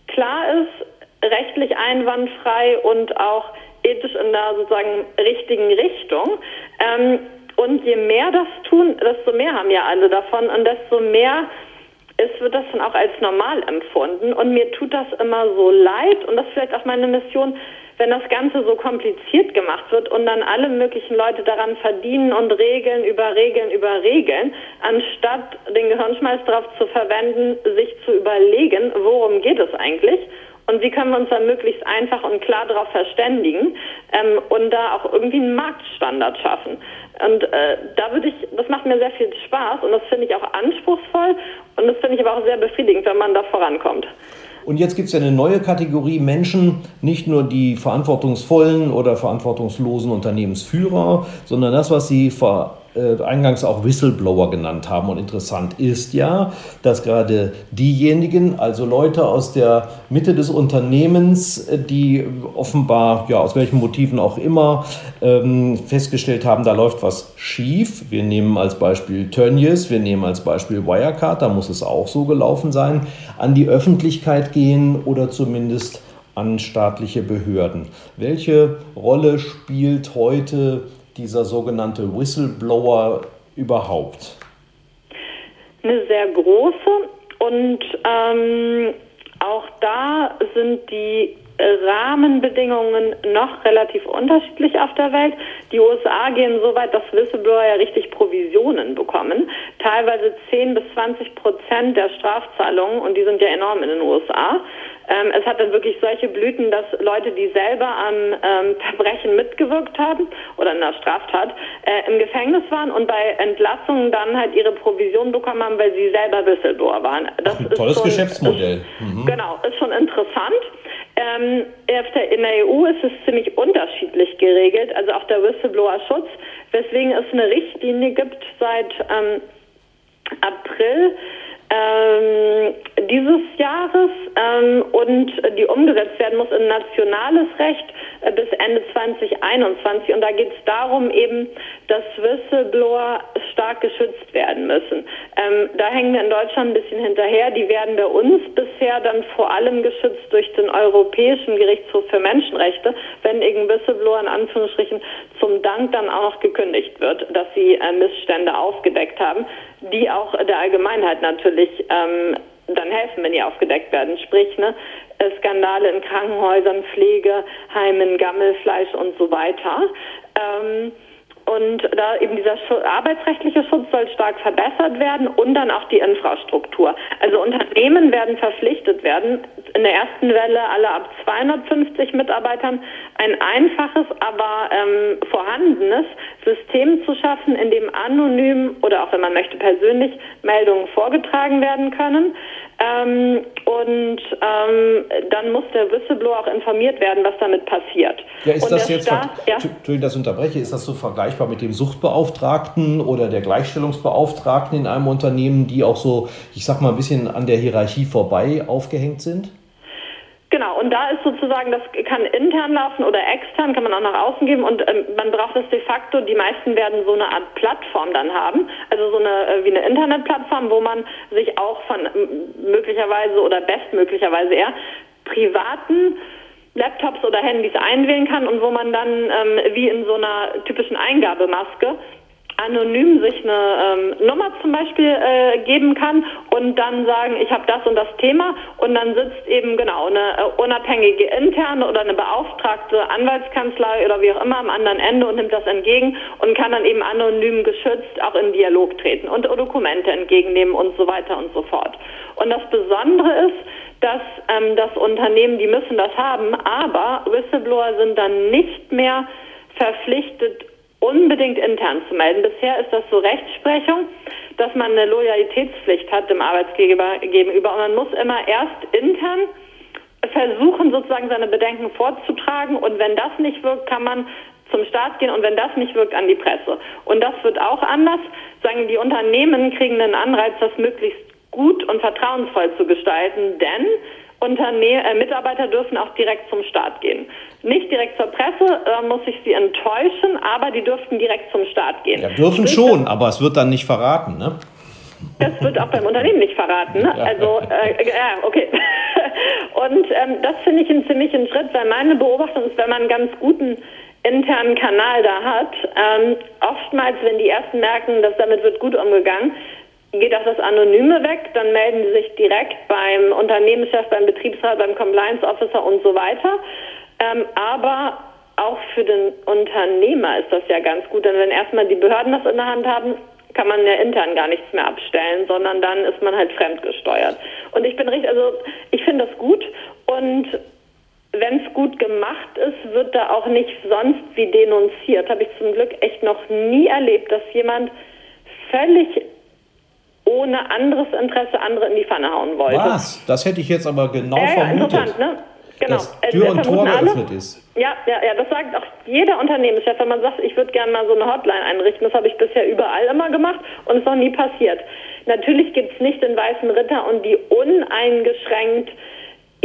klar ist, rechtlich einwandfrei und auch ethisch in der sozusagen richtigen Richtung. Ähm, und je mehr das tun, desto mehr haben ja alle davon und desto mehr ist, wird das dann auch als normal empfunden. Und mir tut das immer so leid und das ist vielleicht auch meine Mission, wenn das Ganze so kompliziert gemacht wird und dann alle möglichen Leute daran verdienen und Regeln über Regeln über Regeln, anstatt den Gehirnschmalz darauf zu verwenden, sich zu überlegen, worum geht es eigentlich und wie können wir uns dann möglichst einfach und klar darauf verständigen ähm, und da auch irgendwie einen Marktstandard schaffen. Und äh, da würde ich, das macht mir sehr viel Spaß und das finde ich auch anspruchsvoll und das finde ich aber auch sehr befriedigend, wenn man da vorankommt. Und jetzt gibt es ja eine neue Kategorie Menschen, nicht nur die verantwortungsvollen oder verantwortungslosen Unternehmensführer, sondern das, was Sie ver äh, eingangs auch Whistleblower genannt haben. Und interessant ist ja, dass gerade diejenigen, also Leute aus der Mitte des Unternehmens, äh, die offenbar, ja, aus welchen Motiven auch immer, ähm, festgestellt haben, da läuft was schief. Wir nehmen als Beispiel Tönnies, wir nehmen als Beispiel Wirecard, da muss es auch so gelaufen sein, an die Öffentlichkeit gehen oder zumindest an staatliche Behörden. Welche Rolle spielt heute dieser sogenannte Whistleblower überhaupt? Eine sehr große und ähm, auch da sind die Rahmenbedingungen noch relativ unterschiedlich auf der Welt. Die USA gehen so weit, dass Whistleblower ja richtig Provisionen bekommen. Teilweise 10 bis 20 Prozent der Strafzahlungen und die sind ja enorm in den USA. Ähm, es hat dann wirklich solche Blüten, dass Leute, die selber an ähm, Verbrechen mitgewirkt haben oder in der Straftat, äh, im Gefängnis waren und bei Entlassungen dann halt ihre Provision bekommen haben, weil sie selber Whistleblower waren. Das Ein tolles schon, Geschäftsmodell. Mhm. Genau, ist schon interessant. Ähm, in der EU ist es ziemlich unterschiedlich geregelt, also auch der Whistleblower-Schutz, weswegen es eine Richtlinie gibt seit ähm, April ähm, dieses Jahres ähm, und die umgesetzt werden muss in nationales Recht äh, bis Ende 2021. Und da geht es darum eben, dass Whistleblower stark geschützt werden müssen. Ähm, da hängen wir in Deutschland ein bisschen hinterher. Die werden bei uns bisher dann vor allem geschützt durch den Europäischen Gerichtshof für Menschenrechte, wenn irgendein Whistleblower in Anführungsstrichen zum Dank dann auch noch gekündigt wird, dass sie äh, Missstände aufgedeckt haben, die auch der Allgemeinheit natürlich ähm, dann helfen, wenn die aufgedeckt werden. Sprich, ne, äh, Skandale in Krankenhäusern, Pflegeheimen, Gammelfleisch und so weiter. Ähm, und da eben dieser arbeitsrechtliche Schutz soll stark verbessert werden und dann auch die Infrastruktur. Also Unternehmen werden verpflichtet werden, in der ersten Welle alle ab 250 Mitarbeitern ein einfaches, aber ähm, vorhandenes System zu schaffen, in dem anonym oder auch wenn man möchte persönlich Meldungen vorgetragen werden können. Ähm, und ähm, dann muss der Whistleblower auch informiert werden, was damit passiert. Ja, ist und das jetzt, Staat, ja? Entschuldigung, das unterbreche, ist das so vergleichbar mit dem Suchtbeauftragten oder der Gleichstellungsbeauftragten in einem Unternehmen, die auch so, ich sag mal, ein bisschen an der Hierarchie vorbei aufgehängt sind? Genau, und da ist sozusagen, das kann intern laufen oder extern, kann man auch nach außen geben und ähm, man braucht das de facto, die meisten werden so eine Art Plattform dann haben, also so eine äh, wie eine Internetplattform, wo man sich auch von möglicherweise oder bestmöglicherweise eher privaten Laptops oder Handys einwählen kann und wo man dann ähm, wie in so einer typischen Eingabemaske anonym sich eine ähm, Nummer zum Beispiel äh, geben kann und dann sagen, ich habe das und das Thema und dann sitzt eben genau eine äh, unabhängige interne oder eine beauftragte Anwaltskanzlei oder wie auch immer am anderen Ende und nimmt das entgegen und kann dann eben anonym geschützt auch in Dialog treten und Dokumente entgegennehmen und so weiter und so fort. Und das Besondere ist, dass ähm, das Unternehmen, die müssen das haben, aber Whistleblower sind dann nicht mehr verpflichtet, unbedingt intern zu melden. Bisher ist das so Rechtsprechung, dass man eine Loyalitätspflicht hat dem Arbeitgeber gegenüber und man muss immer erst intern versuchen, sozusagen seine Bedenken vorzutragen und wenn das nicht wirkt, kann man zum Staat gehen und wenn das nicht wirkt, an die Presse. Und das wird auch anders. Sagen die Unternehmen kriegen einen Anreiz, das möglichst gut und vertrauensvoll zu gestalten, denn Unterne äh, Mitarbeiter dürfen auch direkt zum Staat gehen. Nicht direkt zur Presse, da muss ich sie enttäuschen, aber die dürften direkt zum Staat gehen. Ja, dürfen schon, aber es wird dann nicht verraten, ne? Das wird auch beim Unternehmen nicht verraten. Ne? Also, äh, ja, okay. Und ähm, das finde ich einen ziemlichen Schritt, weil meine Beobachtung ist, wenn man einen ganz guten internen Kanal da hat, ähm, oftmals, wenn die Ersten merken, dass damit wird gut umgegangen, geht auch das Anonyme weg, dann melden sie sich direkt beim Unternehmenschef, beim Betriebsrat, beim Compliance Officer und so weiter. Ähm, aber auch für den Unternehmer ist das ja ganz gut, denn wenn erstmal die Behörden das in der Hand haben, kann man ja intern gar nichts mehr abstellen, sondern dann ist man halt fremdgesteuert. Und ich bin richtig, also ich finde das gut Und wenn es gut gemacht ist, wird da auch nicht sonst wie denunziert. Habe ich zum Glück echt noch nie erlebt, dass jemand völlig ohne anderes Interesse andere in die Pfanne hauen wollte. Was? Das hätte ich jetzt aber genau ja, vermutet. interessant, ne? Genau. Dass Tür und Tor geöffnet ist. Ja, ja, ja, das sagt auch jeder Unternehmenschef, wenn man sagt, ich würde gerne mal so eine Hotline einrichten. Das habe ich bisher überall immer gemacht und ist noch nie passiert. Natürlich gibt es nicht den weißen Ritter und die uneingeschränkt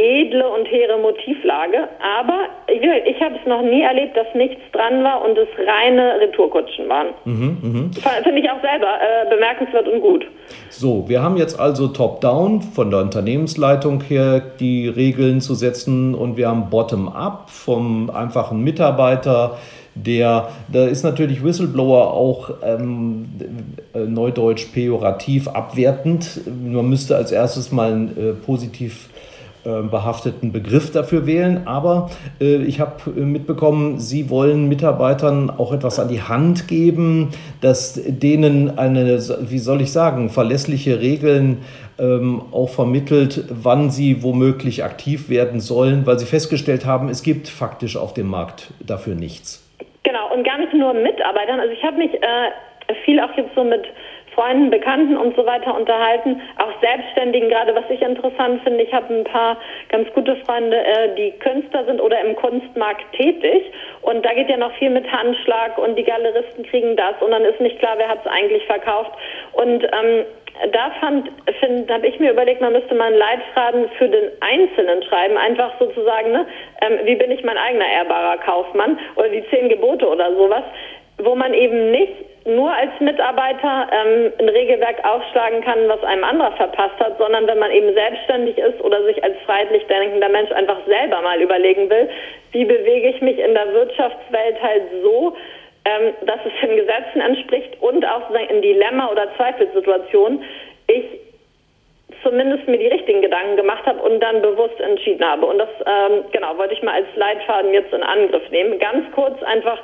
edle und hehre Motivlage, aber ich, ich habe es noch nie erlebt, dass nichts dran war und es reine Retourkutschen waren. Mhm, mh. Finde ich auch selber äh, bemerkenswert und gut. So, wir haben jetzt also Top-Down von der Unternehmensleitung her die Regeln zu setzen und wir haben Bottom-up vom einfachen Mitarbeiter der, da ist natürlich Whistleblower auch ähm, äh, neudeutsch pejorativ abwertend. Man müsste als erstes mal ein äh, positiv behafteten Begriff dafür wählen. Aber äh, ich habe äh, mitbekommen, Sie wollen Mitarbeitern auch etwas an die Hand geben, dass denen eine, wie soll ich sagen, verlässliche Regeln ähm, auch vermittelt, wann sie womöglich aktiv werden sollen, weil Sie festgestellt haben, es gibt faktisch auf dem Markt dafür nichts. Genau, und gar nicht nur Mitarbeitern. Also ich habe mich äh, viel auch jetzt so mit Freunden, Bekannten und so weiter unterhalten, auch Selbstständigen. Gerade, was ich interessant finde. Ich habe ein paar ganz gute Freunde, äh, die Künstler sind oder im Kunstmarkt tätig. Und da geht ja noch viel mit Handschlag und die Galeristen kriegen das. Und dann ist nicht klar, wer hat es eigentlich verkauft. Und ähm, da fand, habe ich mir überlegt, man müsste mal einen Leitfaden für den Einzelnen schreiben, einfach sozusagen, ne, ähm, wie bin ich mein eigener ehrbarer Kaufmann oder die zehn Gebote oder sowas, wo man eben nicht nur als Mitarbeiter ähm, ein Regelwerk aufschlagen kann, was einem anderer verpasst hat, sondern wenn man eben selbstständig ist oder sich als freiheitlich denkender Mensch einfach selber mal überlegen will, wie bewege ich mich in der Wirtschaftswelt halt so, ähm, dass es den Gesetzen entspricht und auch in Dilemma oder Zweifelssituationen ich zumindest mir die richtigen Gedanken gemacht habe und dann bewusst entschieden habe. Und das ähm, genau wollte ich mal als Leitfaden jetzt in Angriff nehmen. Ganz kurz einfach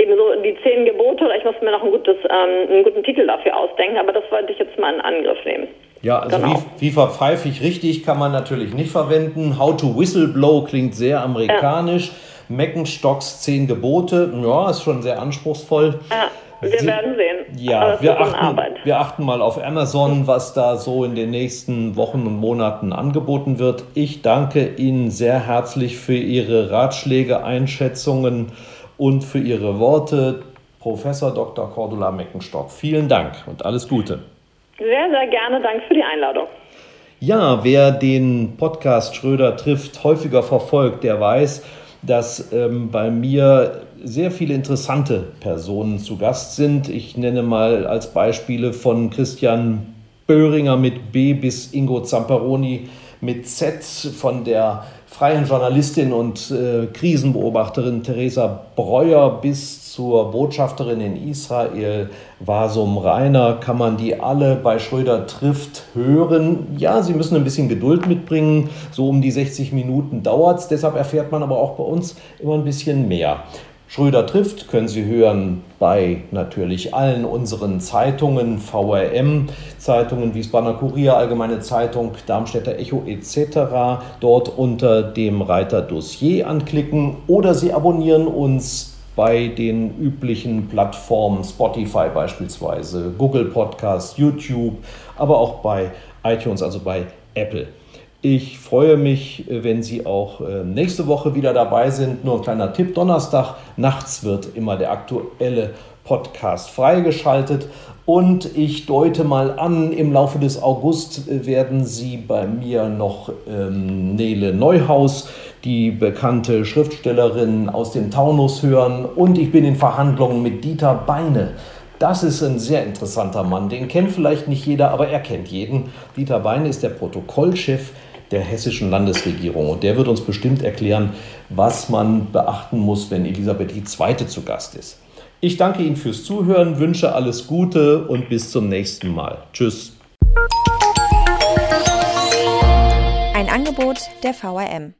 eben so die zehn Gebote oder ich muss mir noch ein gutes, ähm, einen guten Titel dafür ausdenken, aber das wollte ich jetzt mal in Angriff nehmen. Ja, also genau. wie, wie verpfeife ich richtig kann man natürlich nicht verwenden. How to Whistleblow klingt sehr amerikanisch. Ja. Meckenstocks zehn Gebote, ja, ist schon sehr anspruchsvoll. Ja. Wir werden sehen. Ja, wir achten, wir achten mal auf Amazon, was da so in den nächsten Wochen und Monaten angeboten wird. Ich danke Ihnen sehr herzlich für Ihre Ratschläge, Einschätzungen und für Ihre Worte, Professor Dr. Cordula Meckenstock. Vielen Dank und alles Gute. Sehr, sehr gerne. Danke für die Einladung. Ja, wer den Podcast Schröder trifft häufiger verfolgt, der weiß, dass ähm, bei mir sehr viele interessante Personen zu Gast sind. Ich nenne mal als Beispiele von Christian Böhringer mit B bis Ingo Zamperoni mit Z, von der freien Journalistin und äh, Krisenbeobachterin Theresa Breuer bis zur Botschafterin in Israel Wasum Rainer kann man die alle bei Schröder trifft hören. Ja, sie müssen ein bisschen Geduld mitbringen, so um die 60 Minuten dauert es, deshalb erfährt man aber auch bei uns immer ein bisschen mehr. Schröder trifft können Sie hören bei natürlich allen unseren Zeitungen, VRM, Zeitungen Wiesbadener Kurier, Allgemeine Zeitung, Darmstädter Echo etc. Dort unter dem Reiter Dossier anklicken oder Sie abonnieren uns bei den üblichen Plattformen Spotify beispielsweise, Google Podcast, YouTube, aber auch bei iTunes, also bei Apple. Ich freue mich, wenn Sie auch äh, nächste Woche wieder dabei sind. Nur ein kleiner Tipp: Donnerstag nachts wird immer der aktuelle Podcast freigeschaltet. Und ich deute mal an, im Laufe des August äh, werden Sie bei mir noch ähm, Nele Neuhaus, die bekannte Schriftstellerin aus dem Taunus, hören. Und ich bin in Verhandlungen mit Dieter Beine. Das ist ein sehr interessanter Mann. Den kennt vielleicht nicht jeder, aber er kennt jeden. Dieter Beine ist der Protokollchef der hessischen Landesregierung. Und der wird uns bestimmt erklären, was man beachten muss, wenn Elisabeth II. zu Gast ist. Ich danke Ihnen fürs Zuhören, wünsche alles Gute und bis zum nächsten Mal. Tschüss. Ein Angebot der VRM.